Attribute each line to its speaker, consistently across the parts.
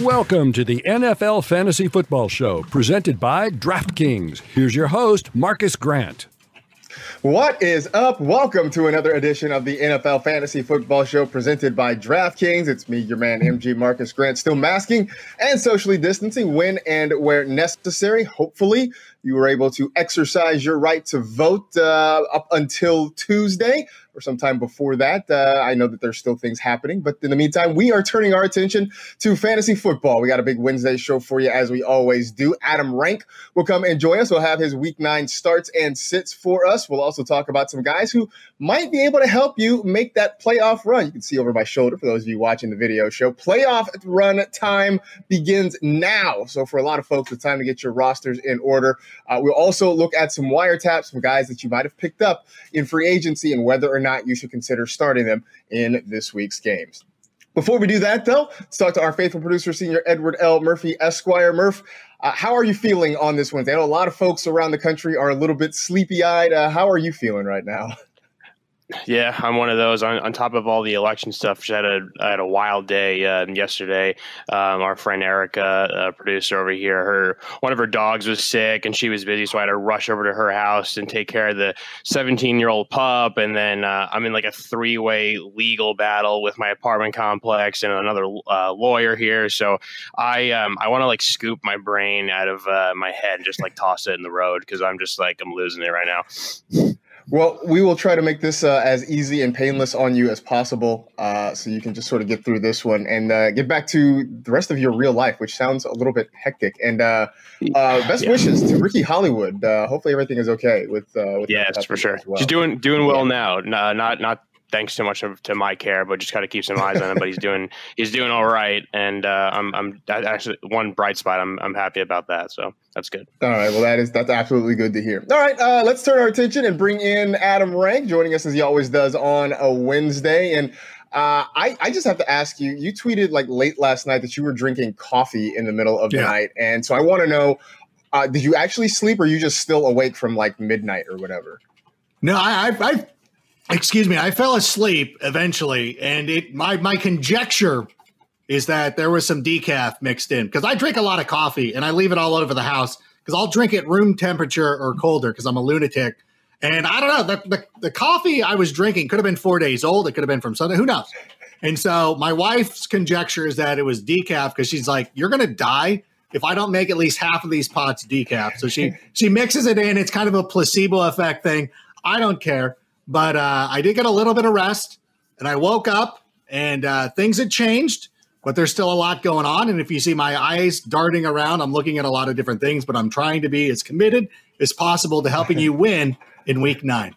Speaker 1: Welcome to the NFL Fantasy Football Show, presented by DraftKings. Here's your host, Marcus Grant.
Speaker 2: What is up? Welcome to another edition of the NFL Fantasy Football Show presented by DraftKings. It's me, your man, MG Marcus Grant, still masking and socially distancing when and where necessary. Hopefully, you were able to exercise your right to vote uh, up until Tuesday or sometime before that. Uh, I know that there's still things happening, but in the meantime, we are turning our attention to fantasy football. We got a big Wednesday show for you, as we always do. Adam Rank will come and join us. We'll have his week nine starts and sits for us. We'll also talk about some guys who might be able to help you make that playoff run. You can see over my shoulder for those of you watching the video show. Playoff run time begins now. So, for a lot of folks, it's time to get your rosters in order. Uh, we'll also look at some wiretaps, some guys that you might have picked up in free agency and whether or not you should consider starting them in this week's games. Before we do that, though, let's talk to our faithful producer, Senior Edward L. Murphy, Esquire. Murph, uh, how are you feeling on this Wednesday? I know a lot of folks around the country are a little bit sleepy eyed. Uh, how are you feeling right now?
Speaker 3: Yeah, I'm one of those. On, on top of all the election stuff, I had a I had a wild day uh, yesterday. Um, our friend Erica, producer over here, her one of her dogs was sick and she was busy, so I had to rush over to her house and take care of the 17 year old pup. And then uh, I'm in like a three way legal battle with my apartment complex and another uh, lawyer here. So I um, I want to like scoop my brain out of uh, my head and just like toss it in the road because I'm just like I'm losing it right now.
Speaker 2: Well, we will try to make this uh, as easy and painless on you as possible, uh, so you can just sort of get through this one and uh, get back to the rest of your real life, which sounds a little bit hectic. And uh, uh, best yeah. wishes to Ricky Hollywood. Uh, hopefully, everything is okay with. with
Speaker 3: yes, for sure. Well. She's doing doing well now. not not thanks so much to my care, but just got to keep some eyes on him. But he's doing he's doing all right, and uh, I'm I'm actually one bright spot. I'm I'm happy about that. So that's good.
Speaker 2: All right, well that is that's absolutely good to hear. All right, uh, let's turn our attention and bring in Adam Rank, joining us as he always does on a Wednesday, and. Uh, I, I just have to ask you. You tweeted like late last night that you were drinking coffee in the middle of yeah. the night, and so I want to know: uh, Did you actually sleep, or are you just still awake from like midnight or whatever?
Speaker 4: No, I, I, I excuse me, I fell asleep eventually, and it my my conjecture is that there was some decaf mixed in because I drink a lot of coffee and I leave it all over the house because I'll drink it room temperature or colder because I'm a lunatic. And I don't know the, the the coffee I was drinking could have been four days old. It could have been from Sunday. Who knows? And so my wife's conjecture is that it was decaf because she's like, "You're gonna die." If I don't make at least half of these pots decaf, so she she mixes it in. It's kind of a placebo effect thing. I don't care. But uh, I did get a little bit of rest, and I woke up, and uh, things had changed. But there's still a lot going on, and if you see my eyes darting around, I'm looking at a lot of different things. But I'm trying to be as committed as possible to helping you win in Week Nine.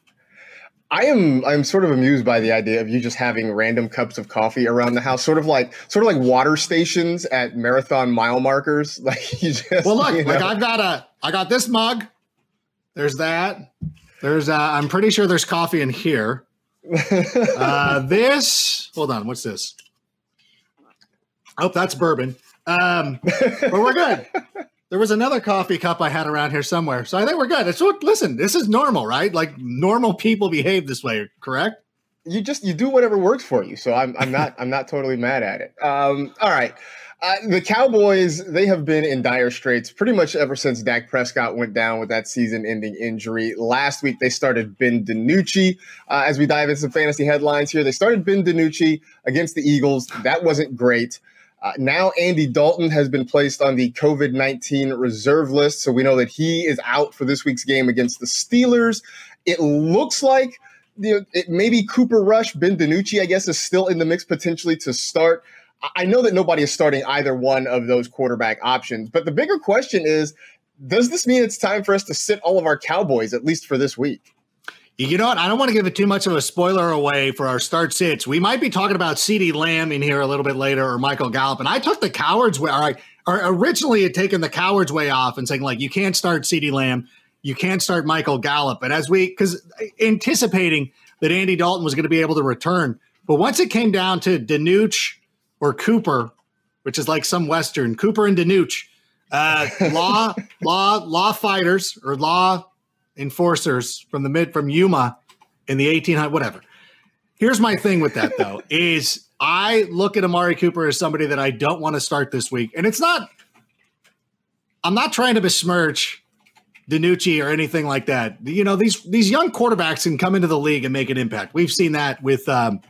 Speaker 2: I am I'm sort of amused by the idea of you just having random cups of coffee around the house, sort of like sort of like water stations at marathon mile markers. Like you just
Speaker 4: well, look, you know. like I've got a I got this mug. There's that. There's, uh, I'm pretty sure there's coffee in here. uh, this, hold on, what's this? Oh, that's bourbon. Um, but we're good. There was another coffee cup I had around here somewhere, so I think we're good. It's what. Listen, this is normal, right? Like normal people behave this way, correct?
Speaker 2: You just you do whatever works for you. So I'm I'm not I'm not totally mad at it. Um, all right. Uh, the Cowboys, they have been in dire straits pretty much ever since Dak Prescott went down with that season ending injury. Last week, they started Ben DiNucci. Uh, as we dive into some fantasy headlines here, they started Ben DiNucci against the Eagles. That wasn't great. Uh, now, Andy Dalton has been placed on the COVID 19 reserve list. So we know that he is out for this week's game against the Steelers. It looks like you know, maybe Cooper Rush, Ben DiNucci, I guess, is still in the mix potentially to start. I know that nobody is starting either one of those quarterback options, but the bigger question is does this mean it's time for us to sit all of our Cowboys at least for this week?
Speaker 4: You know what? I don't want to give it too much of a spoiler away for our start sits. We might be talking about CeeDee Lamb in here a little bit later or Michael Gallup. And I took the cowards way. or, I, Or originally had taken the cowards way off and saying, like, you can't start CeeDee Lamb. You can't start Michael Gallup. But as we, because anticipating that Andy Dalton was going to be able to return. But once it came down to DiNucci or Cooper, which is like some Western, Cooper and DiNucci, uh, law, law, law fighters or law enforcers from the mid from Yuma in the 1800 whatever. Here's my thing with that though is I look at Amari Cooper as somebody that I don't want to start this week. And it's not I'm not trying to besmirch DiNucci or anything like that. You know, these these young quarterbacks can come into the league and make an impact. We've seen that with um,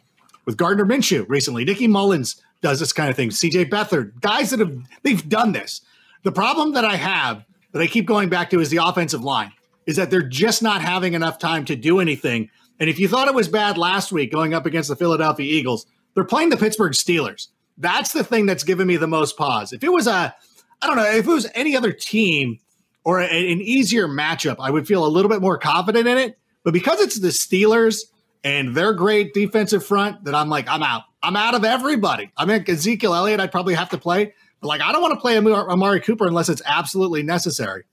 Speaker 4: with Gardner Minshew recently. Nicky Mullens does this kind of thing. CJ Beathard, guys that have they've done this. The problem that I have that I keep going back to is the offensive line is that they're just not having enough time to do anything. And if you thought it was bad last week going up against the Philadelphia Eagles, they're playing the Pittsburgh Steelers. That's the thing that's given me the most pause. If it was a, I don't know, if it was any other team or a, an easier matchup, I would feel a little bit more confident in it. But because it's the Steelers and their great defensive front, that I'm like, I'm out. I'm out of everybody. I mean, Ezekiel Elliott, I'd probably have to play. But like, I don't want to play Amari Cooper unless it's absolutely necessary.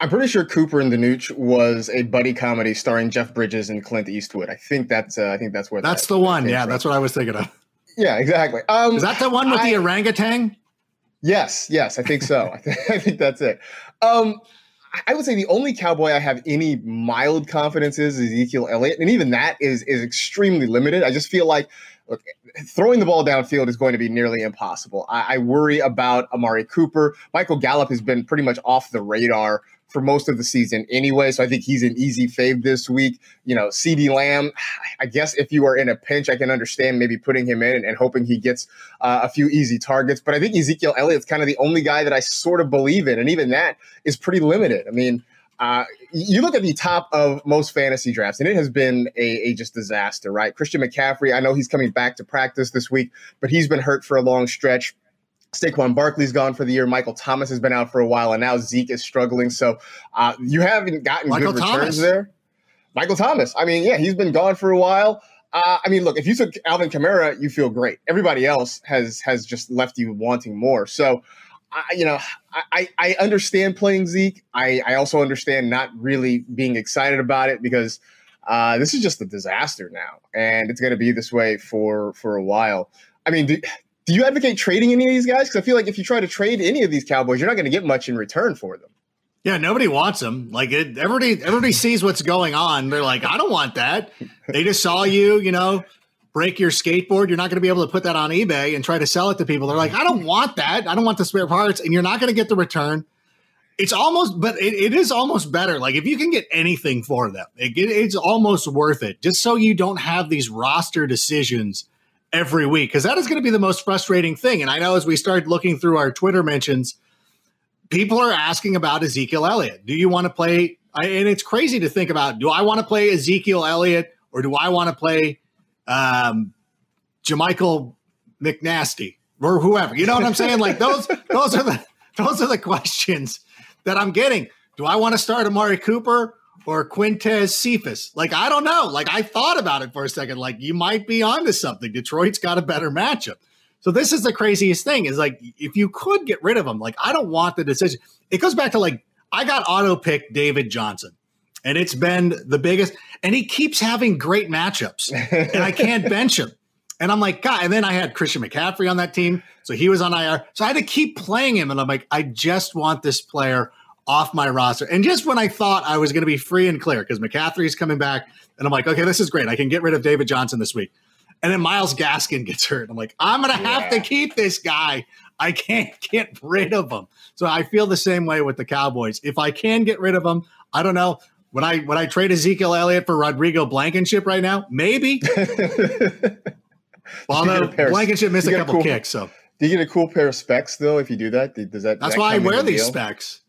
Speaker 2: I'm pretty sure Cooper and DiNucci was a buddy comedy starring Jeff Bridges and Clint Eastwood. I think that's uh, I think that's where
Speaker 4: that's
Speaker 2: that,
Speaker 4: the one. Yeah, from. that's what I was thinking of.
Speaker 2: Yeah, exactly. Um,
Speaker 4: Is that the one with I, the orangutan?
Speaker 2: Yes, yes, I think so. I, think, I think that's it. Um, I would say the only cowboy I have any mild confidence is Ezekiel Elliott, and even that is is extremely limited. I just feel like look, throwing the ball downfield is going to be nearly impossible. I, I worry about Amari Cooper. Michael Gallup has been pretty much off the radar for most of the season anyway. So I think he's an easy fave this week. You know, CeeDee Lamb, I guess if you are in a pinch, I can understand maybe putting him in and, and hoping he gets uh, a few easy targets. But I think Ezekiel Elliott's kind of the only guy that I sort of believe in. And even that is pretty limited. I mean, uh, you look at the top of most fantasy drafts, and it has been a, a, just disaster, right? Christian McCaffrey, I know he's coming back to practice this week, but he's been hurt for a long stretch. Saquon Barkley's gone for the year. Michael Thomas has been out for a while, and now Zeke is struggling. So uh, you haven't gotten Michael good Thomas. returns there. Michael Thomas. I mean, yeah, he's been gone for a while. Uh, I mean, look, if you took Alvin Kamara, you feel great. Everybody else has has just left you wanting more. So, I, you know, I, I understand playing Zeke. I, I also understand not really being excited about it because uh, this is just a disaster now, and it's going to be this way for for a while. I mean, do, do you advocate trading any of these guys? Because I feel like if you try to trade any of these Cowboys, you're not going to get much in return for them.
Speaker 4: Yeah, nobody wants them. Like it, everybody, everybody sees what's going on. They're like, I don't want that. They just saw you, you know, break your skateboard. You're not going to be able to put that on eBay and try to sell it to people. They're like, I don't want that. I don't want the spare parts, and you're not going to get the return. It's almost, but it, it is almost better. Like if you can get anything for them, it, it's almost worth it. Just so you don't have these roster decisions every week because that is going to be the most frustrating thing. And I know as we start looking through our Twitter mentions, people are asking about Ezekiel Elliott. Do you want to play? and it's crazy to think about. Do I want to play Ezekiel Elliott or do I want to play um, JaMychal McNasty or whoever? You know what I'm saying? Like those, those are the those are the questions that I'm getting. Do I want to start Amari Cooper or Quintez Cephus. Like, I don't know. Like, I thought about it for a second. Like, you might be onto something. Detroit's got a better matchup. So this is the craziest thing is like, if you could get rid of him, like, I don't want the decision. It goes back to like, I got auto pick David Johnson and it's been the biggest, and he keeps having great matchups and I can't bench him. And I'm like, God, and then I had Christian McCaffrey on that team. So he was on IR. So I had to keep playing him. And I'm like, I just want this player off my roster. And just when I thought I was going to be free and clear because McCaffrey's coming back, and I'm like, okay, this is great. I can get rid of David Johnson this week. And then Myles Gaskin gets hurt. I'm like, I'm going to have to keep this guy. I can't get rid of him. So I feel the same way with the Cowboys. If I can get rid of him, I don't know. When I when I trade Ezekiel Elliott for Rodrigo Blankenship right now? Maybe. Although Blankenship missed a couple a cool, kicks, so
Speaker 2: do you get a cool pair of specs though if you do that? Does that?
Speaker 4: That's
Speaker 2: that
Speaker 4: why I wear these deal? specs.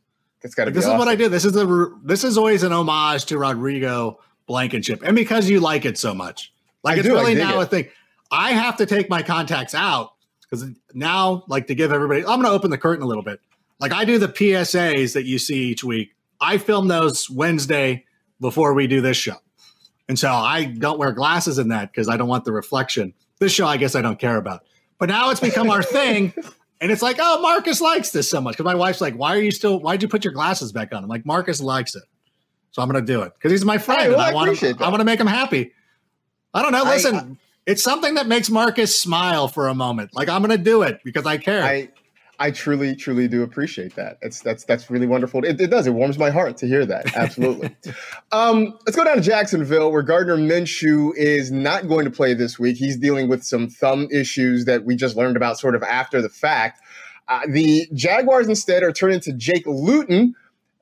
Speaker 2: It's got to
Speaker 4: be. This
Speaker 2: awesome.
Speaker 4: is what I did. This is a this is always an homage to Rodrigo Blankenship, and because you like it so much, like I it's do, really now it. a thing. I have to take my contacts out because now, like to give everybody, I'm going to open the curtain a little bit. Like I do the PSAs that you see each week. I film those Wednesday before we do this show. And so I don't wear glasses in that because I don't want the reflection. This show, I guess I don't care about. But now it's become our thing. And it's like, oh, Marcus likes this so much. Because my wife's like, why are you still, why'd you put your glasses back on? I'm like, Marcus likes it. So I'm going to do it because he's my friend. Hey, well, and I, I want to, I want to make him happy. I don't know. Listen, I, it's something that makes Marcus smile for a moment. Like I'm going to do it because I care.
Speaker 2: I, I truly, truly do appreciate that. It's that's that's really wonderful. It, it does. It warms my heart to hear that. Absolutely. um, let's go down to Jacksonville, where Gardner Minshew is not going to play this week. He's dealing with some thumb issues that we just learned about, sort of after the fact. Uh, the Jaguars instead are turning to Jake Luton,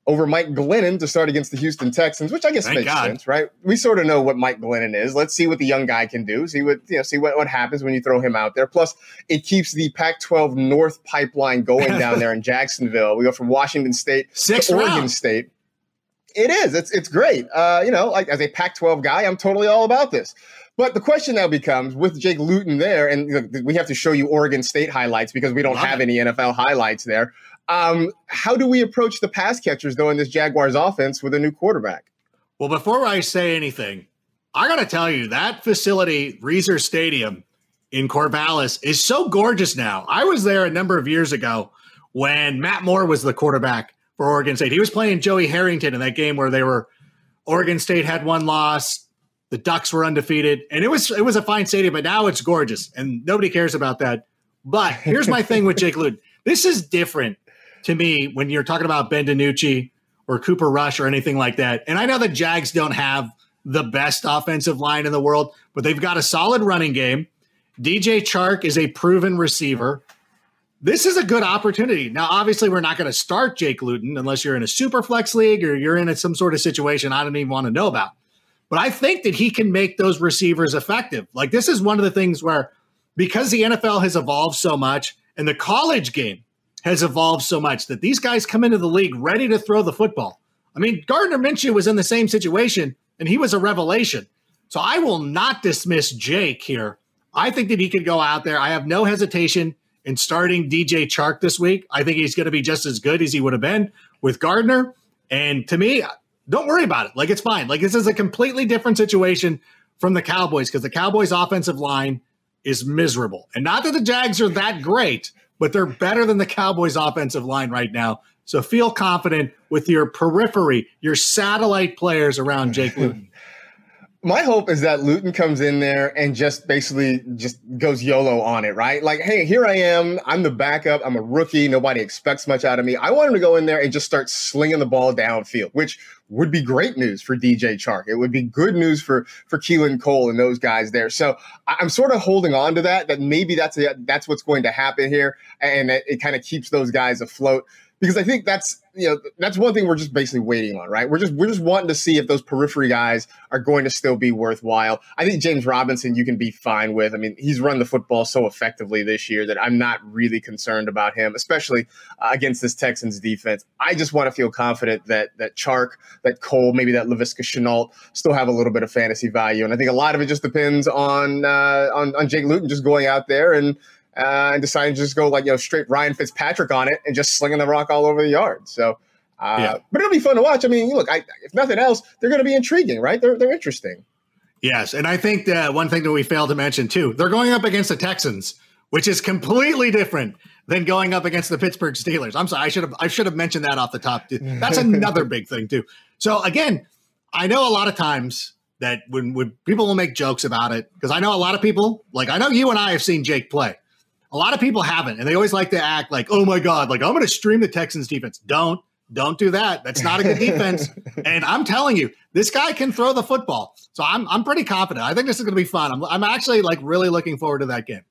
Speaker 2: over Mike Glennon to start against the Houston Texans, which I guess Thank makes God. sense, right? We sort of know what Mike Glennon is. Let's see what the young guy can do. See what you know. See what, what happens when you throw him out there. Plus, it keeps the Pac-12 North pipeline going down there in Jacksonville. We go from Washington State Six to Oregon round. State. It is. It's it's great. Uh, you know, like as a Pac-12 guy, I'm totally all about this. But the question now becomes with Jake Luton there, and we have to show you Oregon State highlights because we don't Love have it. any NFL highlights there. Um, how do we approach the pass catchers though in this Jaguars offense with a new quarterback?
Speaker 4: Well, before I say anything, I got to tell you that facility, Reser Stadium in Corvallis, is so gorgeous now. I was there a number of years ago when Matt Moore was the quarterback for Oregon State. He was playing Joey Harrington in that game where they were Oregon State had one loss, the Ducks were undefeated, and it was it was a fine stadium. But now it's gorgeous, and nobody cares about that. But here's my thing with Jake Luton. This is different to me when you're talking about Ben DiNucci or Cooper Rush or anything like that. And I know the Jags don't have the best offensive line in the world, but they've got a solid running game. DJ Chark is a proven receiver. This is a good opportunity. Now, obviously, we're not going to start Jake Luton unless you're in a super flex league or you're in some sort of situation I don't even want to know about. But I think that he can make those receivers effective. Like, this is one of the things where, because the NFL has evolved so much and the college game has evolved so much that these guys come into the league ready to throw the football. I mean, Gardner Minshew was in the same situation and he was a revelation. So I will not dismiss Jake here. I think that he could go out there. I have no hesitation in starting DJ Chark this week. I think he's going to be just as good as he would have been with Gardner. And to me, don't worry about it. Like it's fine. Like this is a completely different situation from the Cowboys because the Cowboys' offensive line is miserable. And not that the Jags are that great, but they're better than the Cowboys offensive line right now. So feel confident with your periphery, your satellite players around Jake Luton.
Speaker 2: My hope is that Luton comes in there and just basically just goes YOLO on it, right? Like, hey, here I am. I'm the backup. I'm a rookie. Nobody expects much out of me. I want him to go in there and just start slinging the ball downfield, which would be great news for DJ Chark. It would be good news for for Keelan Cole and those guys there. So I'm sort of holding on to that. That maybe that's a, that's what's going to happen here, and it, it kind of keeps those guys afloat because I think that's you know that's one thing we're just basically waiting on, right? We're just we're just wanting to see if those periphery guys are going to still be worthwhile. I think James Robinson you can be fine with. I mean, he's run the football so effectively this year that I'm not really concerned about him, especially uh, against this Texans defense. I just want to feel confident that that Chark, that Cole, maybe that Laviska Shenault still have a little bit of fantasy value, and I think a lot of it just depends on uh, on on Jake Luton just going out there and uh, and deciding to just go like you know straight Ryan Fitzpatrick on it and just slinging the rock all over the yard. So, uh, yeah. but it'll be fun to watch. I mean, look, I, if nothing else, they're going to be intriguing, right? They're they're interesting.
Speaker 4: Yes, and I think that one thing that we failed to mention too, they're going up against the Texans, which is completely different than going up against the Pittsburgh Steelers. I'm sorry, I should have I should have mentioned that off the top. That's another big thing too. So again, I know a lot of times that when, when people will make jokes about it, because I know a lot of people, like I know you and I have seen Jake play. A lot of people haven't, and they always like to act like, "Oh my god, like I'm going to stream the Texans defense." Don't, don't do that. That's not a good defense. and I'm telling you, this guy can throw the football. So I'm, I'm pretty confident. I think this is going to be fun. I'm, I'm actually like really looking forward to that game.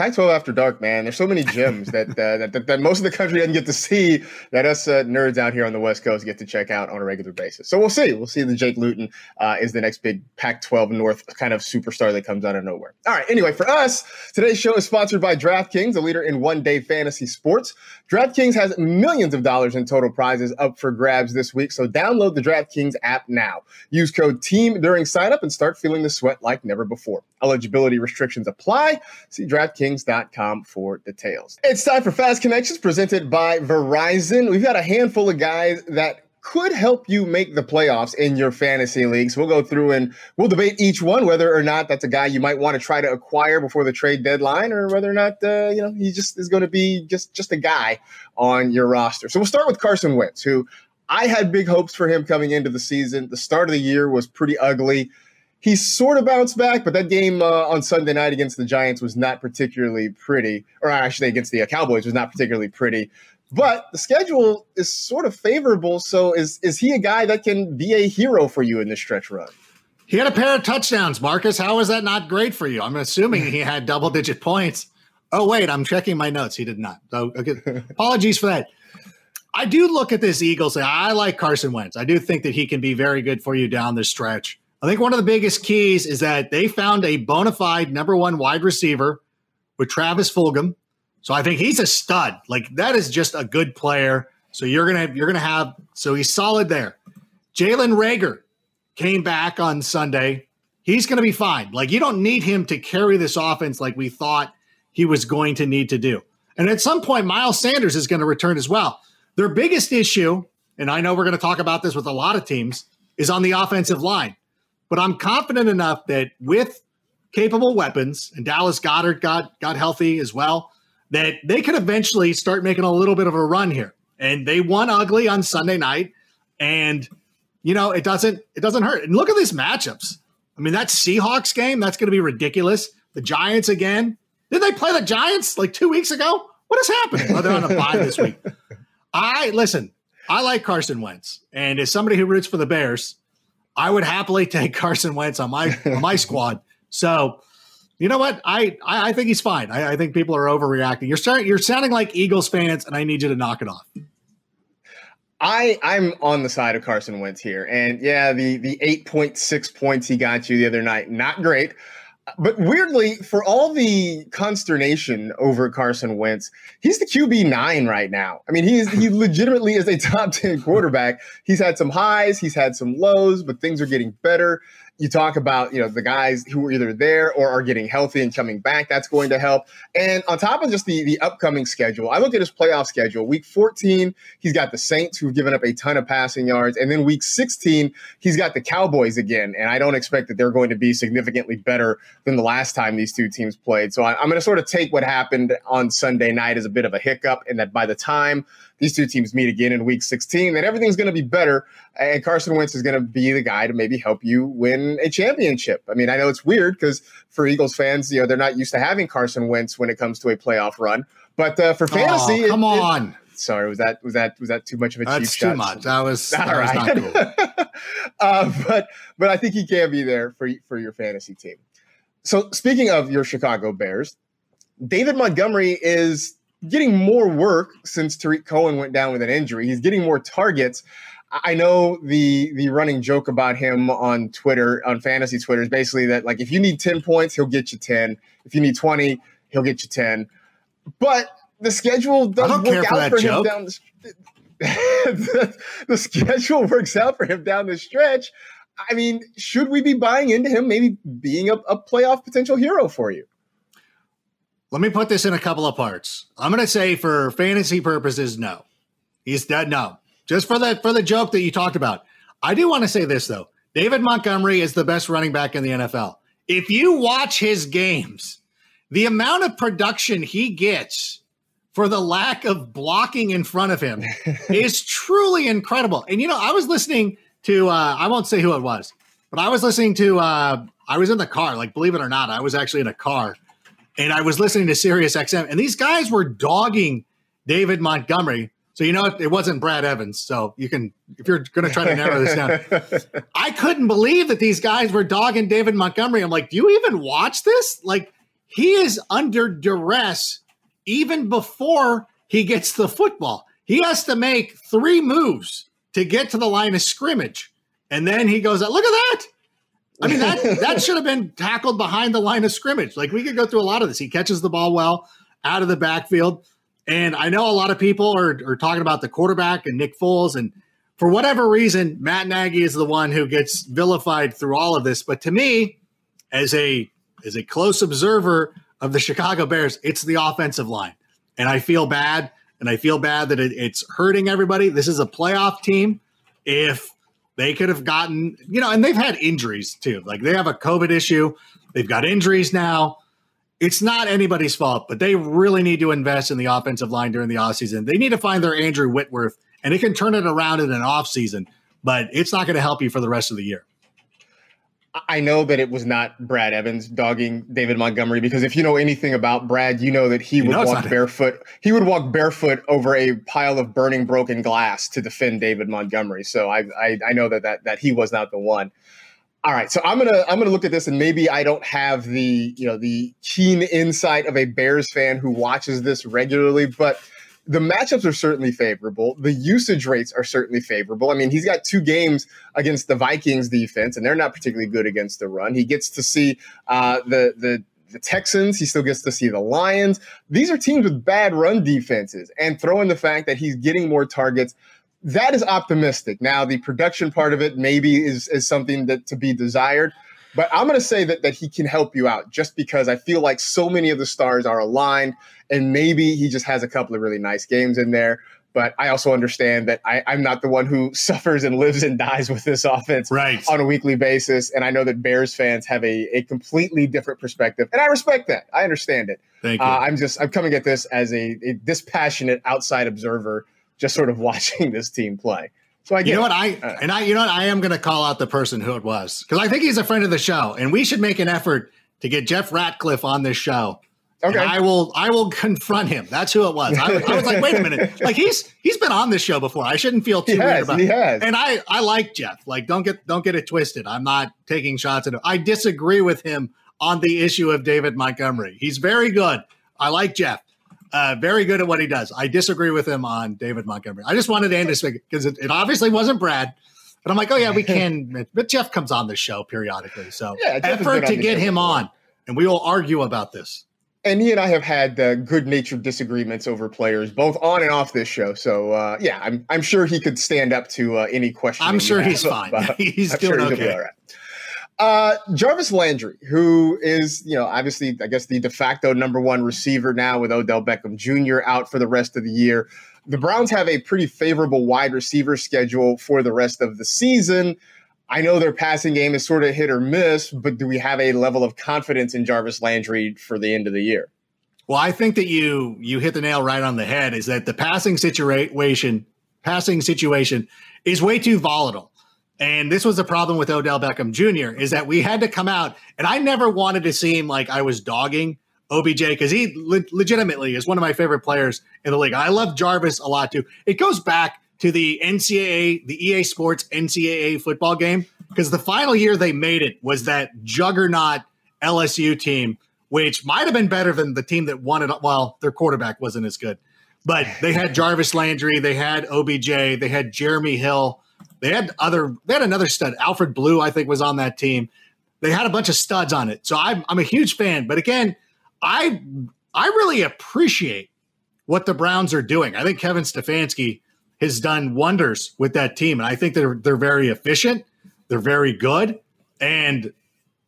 Speaker 2: Pac-12 After Dark, man. There's so many gems that, uh, that, that most of the country doesn't get to see that us uh, nerds out here on the West Coast get to check out on a regular basis. So we'll see. We'll see that Jake Luton uh, is the next big Pac-12 North kind of superstar that comes out of nowhere. All right. Anyway, for us, today's show is sponsored by DraftKings, a leader in one-day fantasy sports. DraftKings has millions of dollars in total prizes up for grabs this week, so download the DraftKings app now. Use code TEAM during signup and start feeling the sweat like never before. Eligibility restrictions apply. See DraftKings DraftKings.com for details. It's time for Fast Connections presented by Verizon. We've got a handful of guys that could help you make the playoffs in your fantasy leagues. We'll go through and we'll debate each one whether or not that's a guy you might want to try to acquire before the trade deadline, or whether or not uh, you know he just is going to be just just a guy on your roster. So we'll start with Carson Wentz, who I had big hopes for him coming into the season. The start of the year was pretty ugly. He sort of bounced back, but that game uh, on Sunday night against the Giants was not particularly pretty, or actually against the uh, Cowboys was not particularly pretty. But the schedule is sort of favorable. So is is he a guy that can be a hero for you in this stretch run?
Speaker 4: He had a pair of touchdowns, Marcus. How is that not great for you? I'm assuming he had double digit points. Oh, wait, I'm checking my notes. He did not. So, okay. apologies for that. I do look at this Eagles. I like Carson Wentz. I do think that he can be very good for you down the stretch. I think one of the biggest keys is that they found a bona fide number one wide receiver with Travis Fulgham. So I think he's a stud. Like that is just a good player. So you're gonna you're gonna have so he's solid there. Jalen Reagor came back on Sunday. He's gonna be fine. Like you don't need him to carry this offense like we thought he was going to need to do. And at some point, Miles Sanders is going to return as well. Their biggest issue, and I know we're going to talk about this with a lot of teams, is on the offensive line. But I'm confident enough that with capable weapons, and Dallas Goedert got got healthy as well, that they could eventually start making a little bit of a run here. And they won ugly on Sunday night, and you know it doesn't it doesn't hurt. And look at these matchups. I mean, that Seahawks game that's going to be ridiculous. The Giants again. Did they play the Giants like two weeks ago? What is happening? Oh, they're on a bye this week. I listen. I like Carson Wentz, and as somebody who roots for the Bears, I would happily take Carson Wentz on my on my squad. So, you know what? I I, I think he's fine. I, I, think people are overreacting. You're starting. You're sounding like Eagles fans, and I need you to knock it off.
Speaker 2: I I'm on the side of Carson Wentz here, and yeah, the the eight point six points he got you the other night, not great. But weirdly, for all the consternation over Carson Wentz, he's the QB nine right now. I mean, he is he legitimately is a top ten quarterback. He's had some highs, he's had some lows, but things are getting better you talk about you know the guys who are either there or are getting healthy and coming back that's going to help. And on top of just the the upcoming schedule i look at his playoff schedule. Week 14 he's got the saints who've given up a ton of passing yards. And then week 16 he's got the cowboys again. And i don't expect that they're going to be significantly better than the last time these two teams played. So I, i'm going to sort of take what happened on sunday night as a bit of a hiccup and that by the time these two teams meet again in week 16, then everything's going to be better. And Carson Wentz is going to be the guy to maybe help you win a championship. I mean, I know it's weird because for Eagles fans, you know, they're not used to having Carson Wentz when it comes to a playoff run. But uh, for fantasy,
Speaker 4: oh, come it, on.
Speaker 2: It, sorry, was that was that was that too much of a
Speaker 4: That's
Speaker 2: cheap
Speaker 4: too much. That was, that right. was
Speaker 2: not cool. uh, but but I think he can be there for for your fantasy team. So speaking of your Chicago Bears, David Montgomery is getting more work since Tarik Cohen went down with an injury. He's getting more targets. I know the the running joke about him on Twitter, on fantasy Twitter, is basically that like if you need 10 points, he'll get you 10. If you need 20, he'll get you 10. But the schedule doesn't work out for, for him down the, the, the schedule works out for him down the stretch. I mean, should we be buying into him maybe being a, a playoff potential hero for you?
Speaker 4: Let me put this in a couple of parts. I'm going to say for fantasy purposes, no. He's dead. No, just for the for the joke that you talked about. I do want to say this though. David Montgomery is the best running back in the NFL. If you watch his games, the amount of production he gets for the lack of blocking in front of him is truly incredible. And you know, I was listening to uh, I won't say who it was, but I was listening to uh, I was in the car, like believe it or not, I was actually in a car and I was listening to Sirius XM, and these guys were dogging David Montgomery. So you know it wasn't Brad Evans. So you can, if you're going to try to narrow this down, I couldn't believe that these guys were dogging David Montgomery. I'm like, do you even watch this? Like he is under duress even before he gets the football. He has to make three moves to get to the line of scrimmage, and then he goes, "Look at that! I mean, that that should have been tackled behind the line of scrimmage. Like we could go through a lot of this. He catches the ball well out of the backfield. And I know a lot of people are, are talking about the quarterback and Nick Foles. And for whatever reason, Matt Nagy is the one who gets vilified through all of this. But to me, as a as a close observer of the Chicago Bears, it's the offensive line. And I feel bad. And I feel bad that it, it's hurting everybody. This is a playoff team. If they could have gotten, you know, and they've had injuries too. Like they have a COVID issue, they've got injuries now. It's not anybody's fault, but they really need to invest in the offensive line during the offseason. They need to find their Andrew Whitworth, and it can turn it around in an offseason, but it's not going to help you for the rest of the year.
Speaker 2: I know that it was not Brad Evans dogging David Montgomery because if you know anything about Brad, you know that he you would walk barefoot. Him. He would walk barefoot over a pile of burning broken glass to defend David Montgomery. So I I, I know that, that that he was not the one. All right, so I'm gonna I'm gonna look at this, and maybe I don't have the you know the keen insight of a Bears fan who watches this regularly, but the matchups are certainly favorable. The usage rates are certainly favorable. I mean, he's got two games against the Vikings defense, and they're not particularly good against the run. He gets to see uh, the the the Texans. He still gets to see the Lions. These are teams with bad run defenses, and throw in the fact that he's getting more targets. That is optimistic. Now, the production part of it maybe is is something that to be desired. But I'm going to say that that he can help you out just because I feel like so many of the stars are aligned, and maybe he just has a couple of really nice games in there. But I also understand that I, am not the one who suffers and lives and dies with this offense
Speaker 4: right.
Speaker 2: on a weekly basis. And I know that Bears fans have a, a completely different perspective, and I respect that. I understand it.
Speaker 4: Thank you.
Speaker 2: Uh, I'm just I'm coming at this as a, a dispassionate outside observer, just sort of watching this team play. So I
Speaker 4: get, you know what I uh, and I you know what I am going to call out the person who it was because I think he's a friend of the show, and we should make an effort to get Jeff Ratcliffe on this show. Okay, I will I will confront him. That's who it was. I, I, was like, wait a minute, like he's he's been on this show before. I shouldn't feel too he weird has, about. He has, and I I like Jeff. Like don't get don't get it twisted. I'm not taking shots at him. I disagree with him on the issue of David Montgomery. He's very good. I like Jeff. Uh, very good at what he does. I disagree with him on David Montgomery. I just wanted to end this because it, it, obviously wasn't Brad. But I'm like, oh yeah, we can. but Jeff comes on the show periodically, so yeah, effort to get him on, and we will argue about this.
Speaker 2: And he and I have had uh, good-natured disagreements over players, both on and off this show. So uh, yeah, I'm I'm sure he could stand up to uh, any question.
Speaker 4: I'm sure he's fine. he's I'm doing sure okay.
Speaker 2: Uh, Jarvis Landry, who is, you know, obviously, I guess the de facto number one receiver now with Odell Beckham Jr. out for the rest of the year. The Browns have a pretty favorable wide receiver schedule for the rest of the season. I know their passing game is sort of hit or miss, but do we have a level of confidence in Jarvis Landry for the end of the year?
Speaker 4: Well, I think that you you hit the nail right on the head. Is that the passing situation? Passing situation is way too volatile. And this was the problem with Odell Beckham Jr. is that we had to come out, and I never wanted to seem like I was dogging OBJ because he le- legitimately is one of my favorite players in the league. I love Jarvis a lot too. It goes back to the NCAA, the EA Sports NCAA football game because the final year they made it was that juggernaut LSU team, which might have been better than the team that won it. Well, their quarterback wasn't as good, but they had Jarvis Landry, they had OBJ, they had Jeremy Hill. They had other. They had another stud. Alfred Blue, I think, was on that team. They had a bunch of studs on it. So I'm I'm a huge fan. But again, I I really appreciate what the Browns are doing. I think Kevin Stefanski has done wonders with that team, and I think they're they're very efficient. They're very good, and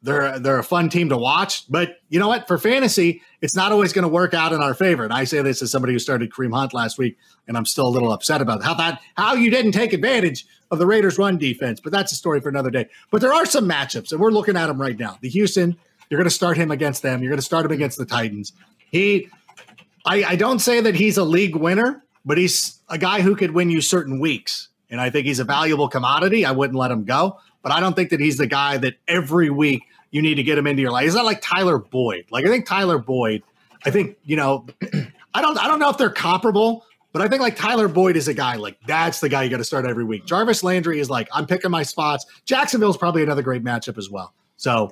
Speaker 4: they're they're a fun team to watch. But you know what? For fantasy, it's not always going to work out in our favor. And I say this as somebody who started Kareem Hunt last week, and I'm still a little upset about how that how you didn't take advantage of the Raiders' run defense. But that's a story for another day. But there are some matchups, and we're looking at them right now. The Houston, you're going to start him against them. You're going to start him against the Titans. He, I, I don't say that he's a league winner, but he's a guy who could win you certain weeks. And I think he's a valuable commodity. I wouldn't let him go. But I don't think that he's the guy that every week you need to get him into your life. He's not like Tyler Boyd. Like I think Tyler Boyd, I think, you know, I don't I don't know if they're comparable, but I think like Tyler Boyd is a guy like that's the guy you got to start every week. Jarvis Landry is like I'm picking my spots. Jacksonville's probably another great matchup as well. So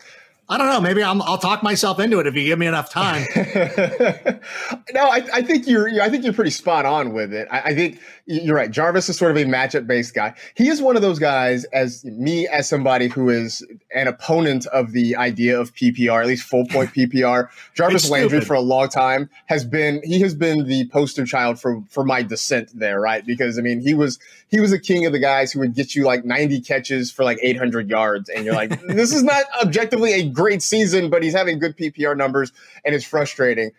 Speaker 4: I don't know. Maybe i will talk myself into it if you give me enough time.
Speaker 2: no, I, I, think you're. I think you're pretty spot on with it. I, I, think you're right. Jarvis is sort of a matchup based guy. He is one of those guys. As me, as somebody who is an opponent of the idea of PPR, at least full point PPR. Jarvis Landry for a long time has been. He has been the poster child for for my dissent there, right? Because I mean, he was he was a king of the guys who would get you like 90 catches for like 800 yards, and you're like, this is not objectively a great season, but he's having good PPR numbers and it's frustrating.